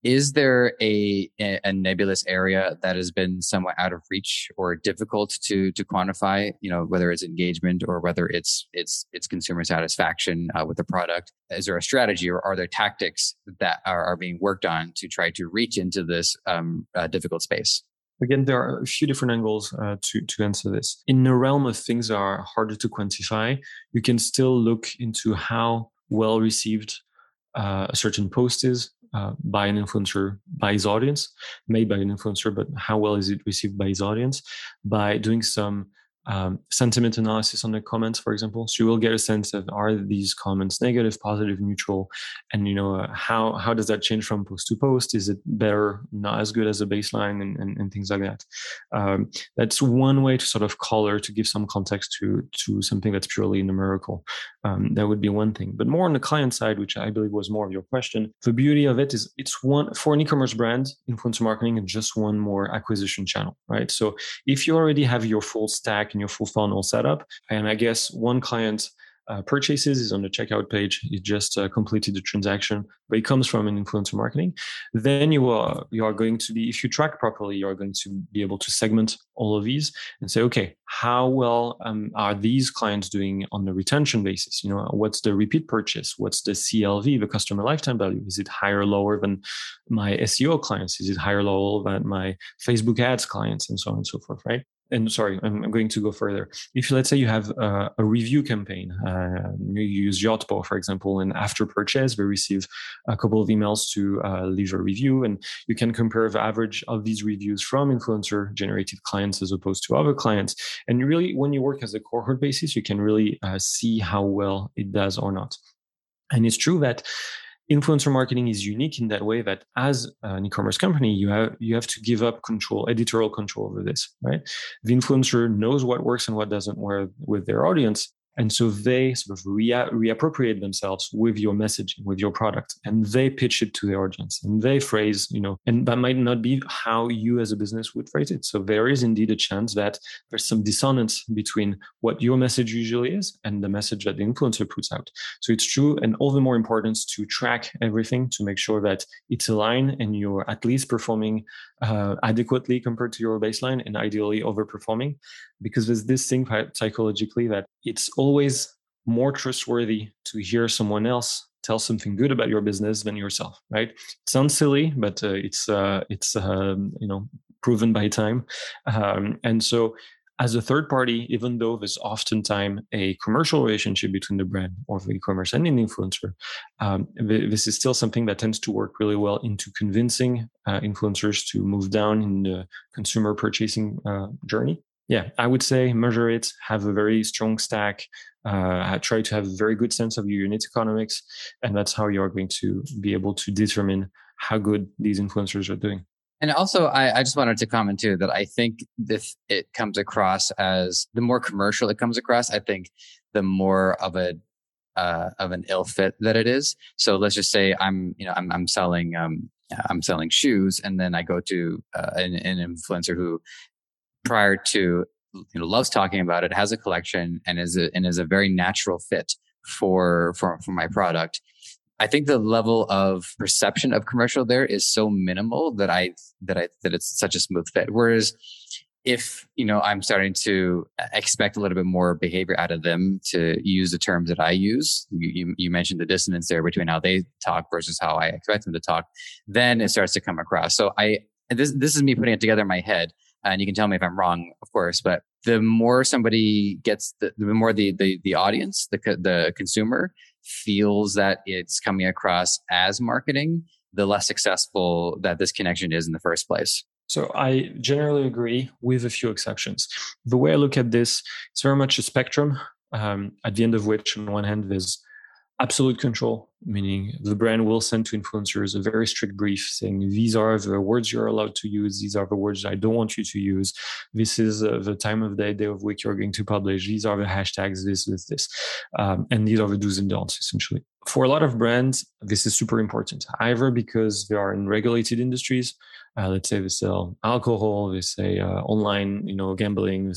is there a, a nebulous area that has been somewhat out of reach or difficult to to quantify? You know, whether it's engagement or whether it's it's it's consumer satisfaction uh, with the product. Is there a strategy or are there tactics that are, are being worked on to try to reach into this um, uh, difficult space? Again, there are a few different angles uh, to, to answer this. In the realm of things that are harder to quantify, you can still look into how well received uh, a certain post is uh, by an influencer, by his audience, made by an influencer, but how well is it received by his audience? By doing some um, sentiment analysis on the comments, for example. So you will get a sense of are these comments negative, positive, neutral, and you know uh, how how does that change from post to post? Is it better, not as good as a baseline, and, and, and things like that. Um, that's one way to sort of color to give some context to to something that's purely numerical. Um, that would be one thing. But more on the client side, which I believe was more of your question, the beauty of it is it's one for an e-commerce brand, influencer marketing, and just one more acquisition channel, right? So if you already have your full stack and your full funnel setup. And I guess one client uh, purchases is on the checkout page. You just uh, completed the transaction, but it comes from an influencer marketing. Then you are you are going to be, if you track properly, you are going to be able to segment all of these and say, okay, how well um, are these clients doing on the retention basis? You know, what's the repeat purchase? What's the CLV, the customer lifetime value? Is it higher or lower than my SEO clients? Is it higher or lower than my Facebook ads clients, and so on and so forth, right? And sorry, I'm, going to go further. If let's say you have a, a review campaign, uh, you use Yotpo, for example, and after purchase, we receive a couple of emails to uh, leave a review, and you can compare the average of these reviews from influencer generated clients as opposed to other clients. And really, when you work as a cohort basis, you can really uh, see how well it does or not. And it's true that influencer marketing is unique in that way that as an e-commerce company you have you have to give up control editorial control over this right? The influencer knows what works and what doesn't work with their audience and so they sort of rea- reappropriate themselves with your messaging, with your product, and they pitch it to their audience and they phrase, you know, and that might not be how you as a business would phrase it. So there is indeed a chance that there's some dissonance between what your message usually is and the message that the influencer puts out. So it's true, and all the more importance to track everything to make sure that it's aligned and you're at least performing uh, adequately compared to your baseline and ideally overperforming because there's this thing psychologically that it's always more trustworthy to hear someone else tell something good about your business than yourself right? It sounds silly but uh, it's uh, it's uh, you know proven by time. Um, and so as a third party even though there's oftentimes a commercial relationship between the brand or the e-commerce and an influencer um, this is still something that tends to work really well into convincing uh, influencers to move down in the consumer purchasing uh, journey yeah, I would say measure it, have a very strong stack, uh, try to have a very good sense of your unit economics, and that's how you are going to be able to determine how good these influencers are doing. And also, I, I, just wanted to comment too that I think this it comes across as the more commercial it comes across. I think the more of a uh, of an ill fit that it is. So let's just say I'm you know I'm I'm selling um, I'm selling shoes, and then I go to uh, an, an influencer who prior to you know loves talking about it has a collection and is a, and is a very natural fit for for for my product. I think the level of perception of commercial there is so minimal that i that i that it's such a smooth fit. Whereas if you know i'm starting to expect a little bit more behavior out of them to use the terms that i use you, you, you mentioned the dissonance there between how they talk versus how i expect them to talk then it starts to come across. So i this this is me putting it together in my head and you can tell me if I'm wrong, of course, but the more somebody gets the, the more the, the, the audience, the, the consumer feels that it's coming across as marketing, the less successful that this connection is in the first place. So I generally agree with a few exceptions. The way I look at this, it's very much a spectrum, um, at the end of which, on one hand, there's absolute control, meaning the brand will send to influencers a very strict brief saying these are the words you're allowed to use, these are the words I don't want you to use, this is uh, the time of day, day of week you're going to publish, these are the hashtags, this, this, this, um, and these are the do's and don'ts essentially. For a lot of brands, this is super important, either because they are in regulated industries. Uh, let's say they sell alcohol, they say uh, online, you know, gambling,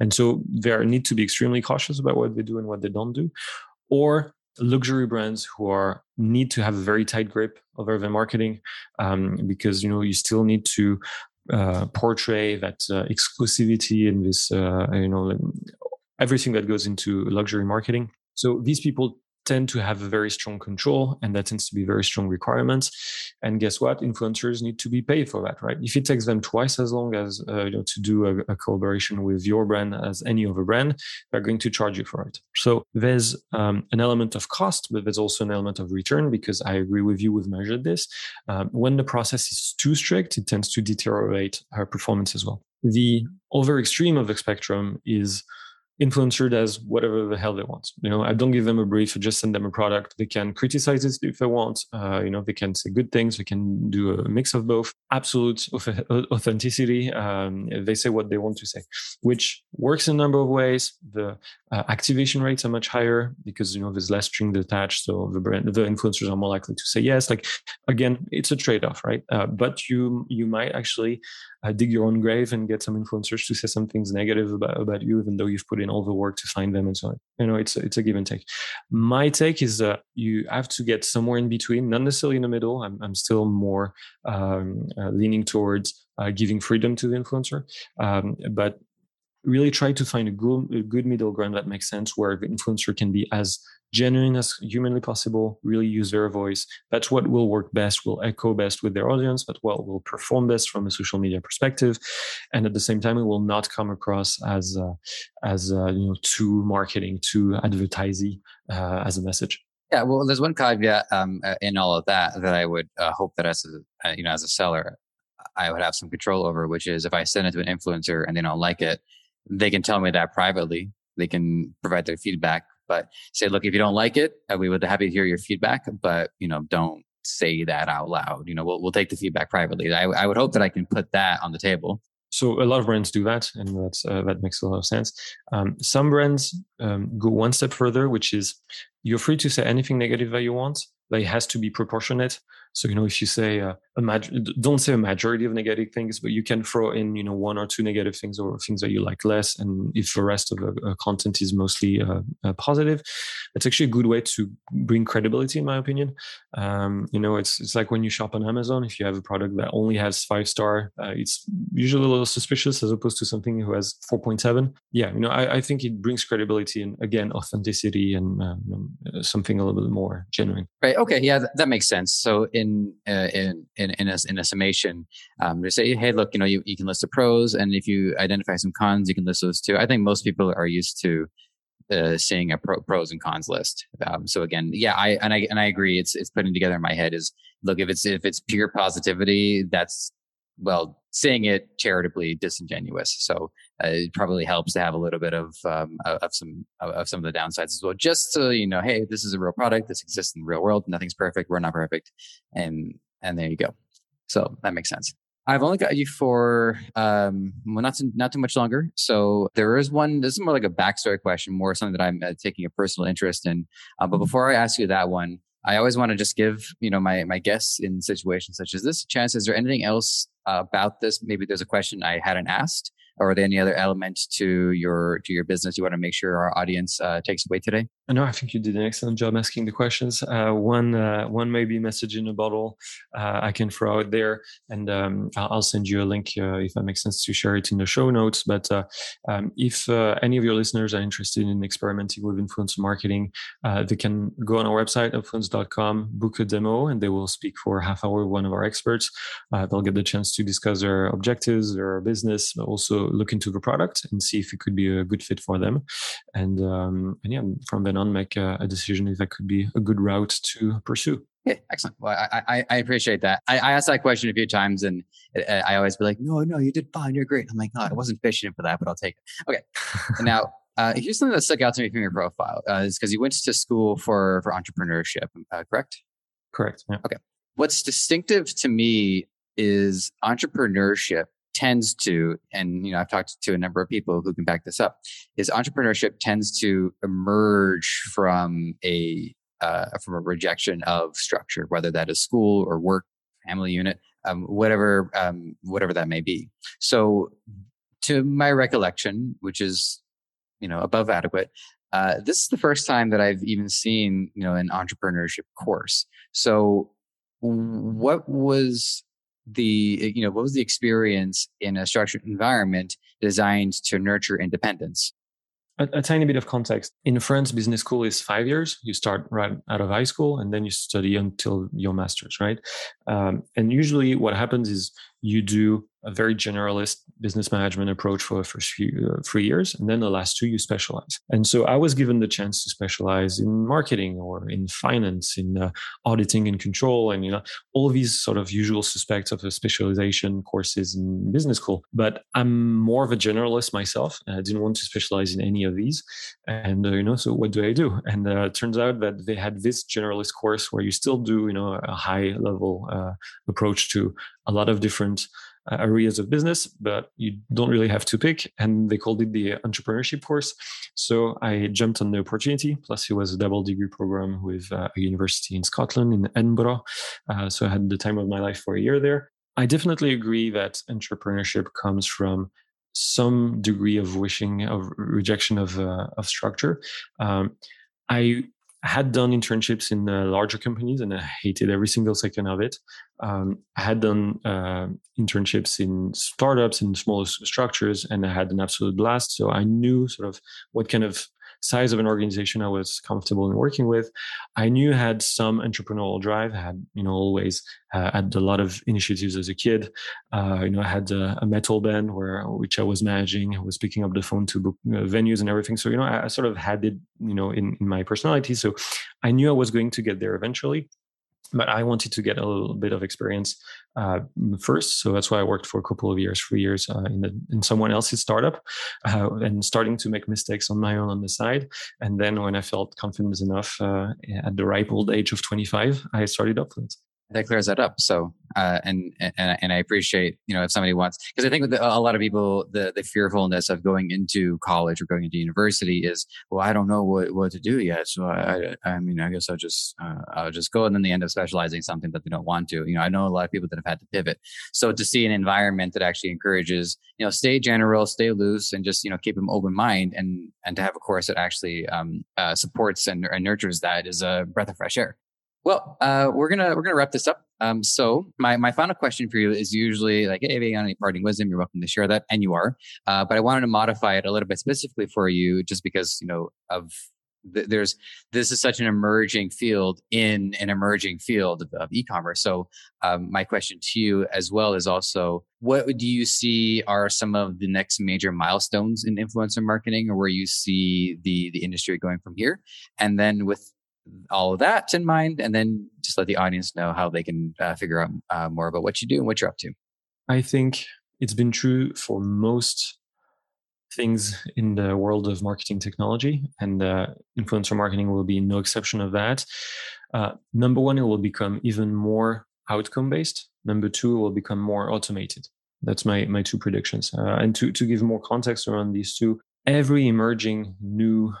and so they need to be extremely cautious about what they do and what they don't do, or luxury brands who are need to have a very tight grip over their marketing um, because you know you still need to uh, portray that uh, exclusivity and this uh, you know everything that goes into luxury marketing. So these people tend to have a very strong control and that tends to be very strong requirements. And guess what? Influencers need to be paid for that right? If it takes them twice as long as uh, you know to do a, a, collaboration with your brand as any other brand they're going to charge you for it. So there's um, an element of cost but there's also an element of return because i agree with you we've measured this. Um, when the process is too strict it tends to deteriorate our performance as well. The other extreme of the spectrum is influencer does whatever the hell they want. You know, I don't give them a brief, I just send them a product. They can criticize it if they want. Uh, you know, they can say good things. They can do a mix of both. Absolute authenticity. Um, they say what they want to say, which works in a number of ways. The uh, activation rates are much higher because you know there's less string attached, so the brand, the influencers are more likely to say yes. Like again, it's a trade-off, right? Uh, but you you might actually uh, dig your own grave and get some influencers to say some things negative about, about you, even though you've put in all the work to find them and so on. You know, it's it's a give and take. My take is that you have to get somewhere in between, not necessarily in the middle. I'm I'm still more um, uh, leaning towards uh, giving freedom to the influencer, um, but really try to find a good, a good middle ground that makes sense where the influencer can be as genuine as humanly possible, really use their voice. That's what will work best, will echo best with their audience, but what will perform best from a social media perspective. And at the same time, it will not come across as, uh, as uh, you know, too marketing, too advertising uh, as a message. Yeah, well, there's one caveat um, uh, in all of that that I would uh, hope that as a, uh, you know, as a seller, I would have some control over, which is if I send it to an influencer and they don't like it, they can tell me that privately. They can provide their feedback, but say, look, if you don't like it, uh, we would be happy to hear your feedback, but you know, don't say that out loud. You know, we'll, we'll take the feedback privately. I, I would hope that I can put that on the table. So a lot of brands do that, and that's uh, that makes a lot of sense. Um, some brands um, go one step further, which is you're free to say anything negative that you want, but it has to be proportionate. So you know, if you say uh, a don't say a majority of negative things, but you can throw in you know one or two negative things or things that you like less, and if the rest of the uh, content is mostly uh, uh, positive, it's actually a good way to bring credibility, in my opinion. Um, you know, it's it's like when you shop on Amazon. If you have a product that only has five star, uh, it's usually a little suspicious as opposed to something who has four point seven. Yeah, you know, I, I, think it brings credibility and again authenticity and uh, know, something a little bit more genuine. Right. Okay. Yeah, that, that makes sense. So in in in in, in, a, in a summation um, to say, hey, look, you know, you, you can list the pros, and if you identify some cons, you can list those too. I think most people are used to uh, seeing a pro, pros and cons list. Um, so again, yeah, I and I and I agree. It's it's putting together in my head is look if it's if it's pure positivity, that's well saying it charitably disingenuous. So uh, it probably helps to have a little bit of um, of some of some of the downsides as well, just so you know, hey, this is a real product. This exists in the real world. Nothing's perfect. We're not perfect, and and there you go. So that makes sense. I've only got you for um, well, not too, not too much longer. So there is one. This is more like a backstory question, more something that I'm uh, taking a personal interest in. Uh, but mm-hmm. before I ask you that one, I always want to just give you know my my guests in situations such as this a chance. Is there anything else about this? Maybe there's a question I hadn't asked or are there any other elements to your to your business you want to make sure our audience uh, takes away today? No, I think you did an excellent job asking the questions. Uh, one uh, one maybe message in a bottle uh, I can throw out there, and um, I'll send you a link uh, if that makes sense to share it in the show notes. But uh, um, if any of your listeners are interested in experimenting with influencer marketing, they can go on our website influence.com, book a demo, and they will speak for half hour with one of our experts. they'll get the chance to discuss their objectives, their business, but also look into the product and see if it could be a good fit for them. And, um, and yeah, from then on, make a, a decision if that could be a good route to pursue. Yeah, excellent. Well, I, I, I appreciate that. I, I, asked that question a few times, and I always be like, "No, no, you did fine. You're great." I'm like, "No, I wasn't fishing for that, but I'll take it." Okay. now, uh, here's something that stuck out to me from your profile uh, is because you went to school for for entrepreneurship, uh, correct? Correct. Yeah. Okay. What's distinctive to me is entrepreneurship tends to, and you know, I've talked to a number of people who can back this up, is entrepreneurship tends to emerge from a uh, from a rejection of structure, whether that is school or work, family unit, um, whatever um, whatever that may be. So, to my recollection, which is you know above adequate, uh, this is the first time that I've even seen you know an entrepreneurship course. So, what was the you know what was the experience in a structured environment designed to nurture independence? a, a, tiny bit of context. In France, business school is five years. You start right out of high school and then you study until your master's, right? Um, and usually what happens is you do a very generalist business management approach for the first few uh, three years and then the last two you specialize. And so i was given the chance to specialize in marketing or in finance in uh, auditing and control and you know all these sort of usual suspects of the specialization courses in business school. But i'm more of a generalist myself. I didn't want to specialize in any of these. And uh, you know so what do i do? And uh, it turns out that they had this generalist course where you still do you know a high level uh, approach to a lot of different areas of business, but you don't really have to pick. And they called it the entrepreneurship course. So I jumped on the opportunity. Plus, it was a double degree program with uh, a university in Scotland, in Edinburgh. Uh, so I had the time of my life for a year there. I definitely agree that entrepreneurship comes from some degree of wishing of rejection of uh, of structure. Um, I had done internships in uh, larger companies and I hated every single second of it. Um, I had done uh, internships in startups and smaller structures and I had an absolute blast. So I knew sort of what kind of size of an organization I was comfortable in working with. I knew I had some entrepreneurial drive. I had, you know, always uh, had a lot of initiatives as a kid. Uh, you know, I had a, a, metal band where which I was managing. I was picking up the phone to book uh, venues and everything. So you know, I, I sort of had it, you know, in, in my personality. So I knew I was going to get there eventually but I wanted to get a little bit of experience uh, first, so that's why I worked for a couple of years, three years uh, in, the, in someone else's startup, uh, and starting to make mistakes on my own on the side. And then when I felt confident enough uh, at the ripe old age of 25, I started up with it that clears that up. So, uh, and, and, and I appreciate, you know, if somebody wants, because I think with the, a lot of people, the, the fearfulness of going into college or going into university is, well, I don't know what, what to do yet. So I, I mean, I guess I'll just, uh, I'll just go and then they end up specializing something that they don't want to. You know, I know a lot of people that have had to pivot. So to see an environment that actually encourages, you know, stay general, stay loose and just, you know, keep them open mind and, and to have a course that actually, um, uh, supports and, and nurtures that is a breath of fresh air. Well, uh, we're gonna we're gonna wrap this up. Um, so my my final question for you is usually like, hey, if you got any parting wisdom, you're welcome to share that, and you are. Uh, but I wanted to modify it a little bit specifically for you, just because you know of there's this is such an emerging field in an emerging field of, of e-commerce. So um, my question to you as well is also, what do you see are some of the next major milestones in influencer marketing, or where you see the the industry going from here? And then with all of that in mind, and then just let the audience know how they can uh, figure out uh, more about what you do and what you're up to. I think it's been true for most things in the world of marketing technology, and uh, influencer marketing will be no exception of that. Uh, number one, it will become even more outcome based. Number two, it will become more automated. That's my my two predictions. Uh, and to to give more context around these two, every emerging new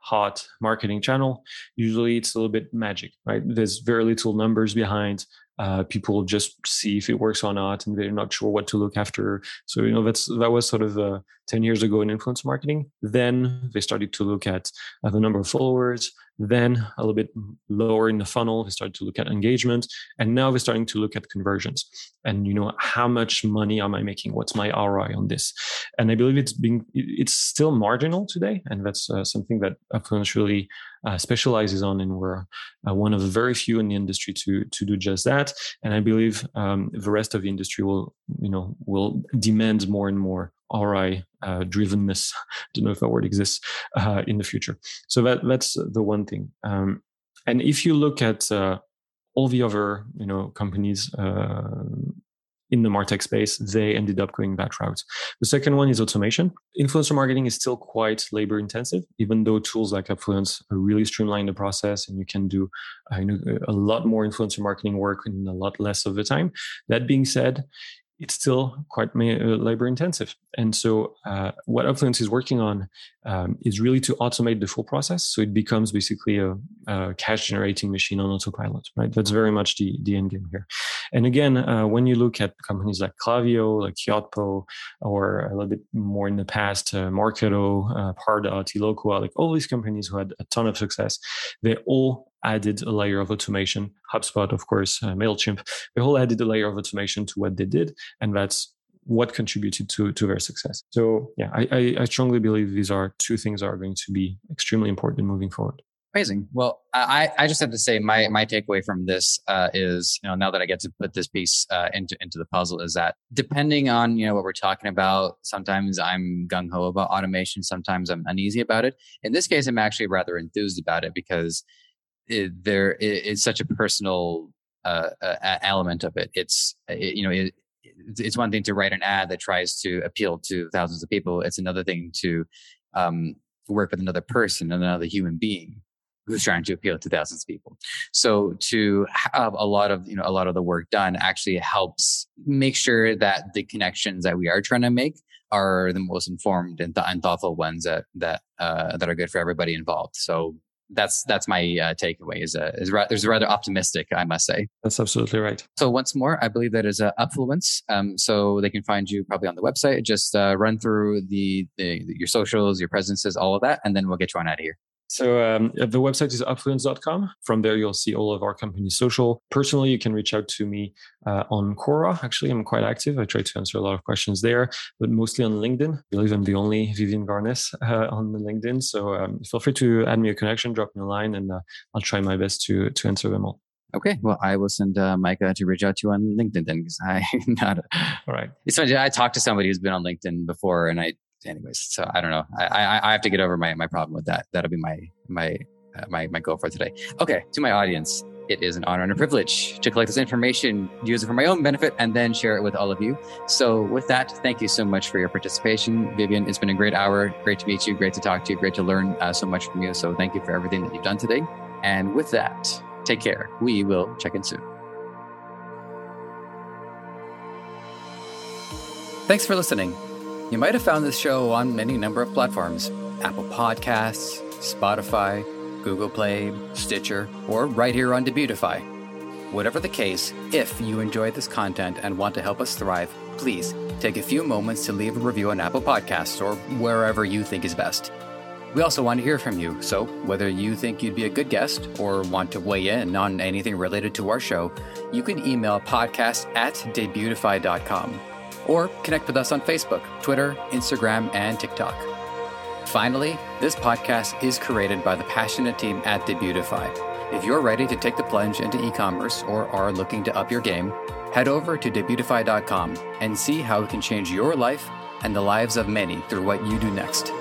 hot marketing channel, usually it's a little bit magic, right? There's very little numbers behind. Uh, people just see if it works or not, and they're not sure what to look after. So you know that's that was sort of uh, ten years ago in influence marketing. Then they started to look at uh, the number of followers, Then a little bit lower in the funnel, we started to look at engagement, and now we're starting to look at conversions. And you know, how much money am I making? What's my ROI on this? And I believe it's being it's still marginal today, and that's uh, something that Upfluence really uh, specializes on, and we're uh, one of the very few in the industry to to do just that. And I believe um, the rest of the industry will, you know, will demand more and more RI uh, drivenness. I don't know if that word exists uh, in the future. So that that's the one thing. Um, and if you look at uh, all the other, you know, companies uh, in the martech space they ended up going that route the second one is automation influencer marketing is still quite labor intensive even though tools like Upfluence really streamline the process and you can do uh, you know, a lot more influencer marketing work in a lot less of the time that being said it's still quite uh, labor intensive. And so, uh, what Upfluence is working on um, is really to automate the full process. So it becomes basically a, a, cash generating machine on autopilot, right? That's very much the, the end game here. And again, uh, when you look at companies like Klaviyo, like Yotpo, or a little bit more in the past, uh, Marketo, uh, Pardot, Eloqua, like all these companies who had a ton of success, they all added a layer of automation. HubSpot, of course, uh, MailChimp, they all added a layer of automation to what they did. And that's what contributed to, to their success. So yeah, I, I, I strongly believe these are two things are going to be extremely important moving forward. Amazing. Well, I, I just have to say my my takeaway from this uh, is you know now that I get to put this piece uh, into into the puzzle is that depending on you know what we're talking about, sometimes I'm gung ho about automation, sometimes I'm uneasy about it. In this case, I'm actually rather enthused about it because it, there is such a personal uh, uh, element of it. It's it, you know it, it's one thing to write an ad that tries to appeal to thousands of people. It's another thing to um, work with another person, another human being who's trying to appeal to thousands of people. So to have a lot of you know a lot of the work done actually helps make sure that the connections that we are trying to make are the most informed and, th- and thoughtful ones that that uh, that are good for everybody involved. So that's that's my uh, takeaway. Is uh, is ra- there's rather optimistic, I must say. That's absolutely right. So once more, I believe that is uh, Upfluence. Um, so they can find you probably on the website. Just uh, run through the, the your socials, your presences, all of that, and then we'll get you on out of here. So um, the website is upfluence.com. From there, you'll see all of our company social. Personally, you can reach out to me uh, on Quora. Actually, I'm quite active. I try to answer a lot of questions there, but mostly on LinkedIn. I believe I'm the only Vivian Garnes uh, on LinkedIn. So um, feel free to add me a connection, drop me a line, and uh, I'll try my best to to answer them all. Okay, well, I will send uh, Micah to reach out to you on LinkedIn then, because I not. A, all right. It's funny. I talked to somebody who's been on LinkedIn before, and I anyways, so I don't know. I, I, I have to get over my, my problem with that. That'll be my, my, uh, my, my goal for today. Okay. To my audience, it is an honor and a privilege to collect this information, use it for my own benefit, and then share it with all of you. So, with that, thank you so much for your participation. Vivian, it's been a great hour. Great to meet you. Great to talk to you. Great to learn uh, so much from you. So, thank you for everything that you've done today. And with that, take care. We will check in soon. Thanks for listening. You might have found this show on any number of platforms Apple Podcasts, Spotify, Google Play, Stitcher, or right here on Debutify. Whatever the case, if you enjoy this content and want to help us thrive, please take a few moments to leave a review on Apple Podcasts or wherever you think is best. We also want to hear from you, so whether you think you'd be a good guest or want to weigh in on anything related to our show, you can email podcast at debutify.com or connect with us on Facebook, Twitter, Instagram, and TikTok. Finally, this podcast is created by the passionate team at Debutify. If you're ready to take the plunge into e commerce or are looking to up your game, head over to debutify.com and see how it can change your life and the lives of many through what you do next.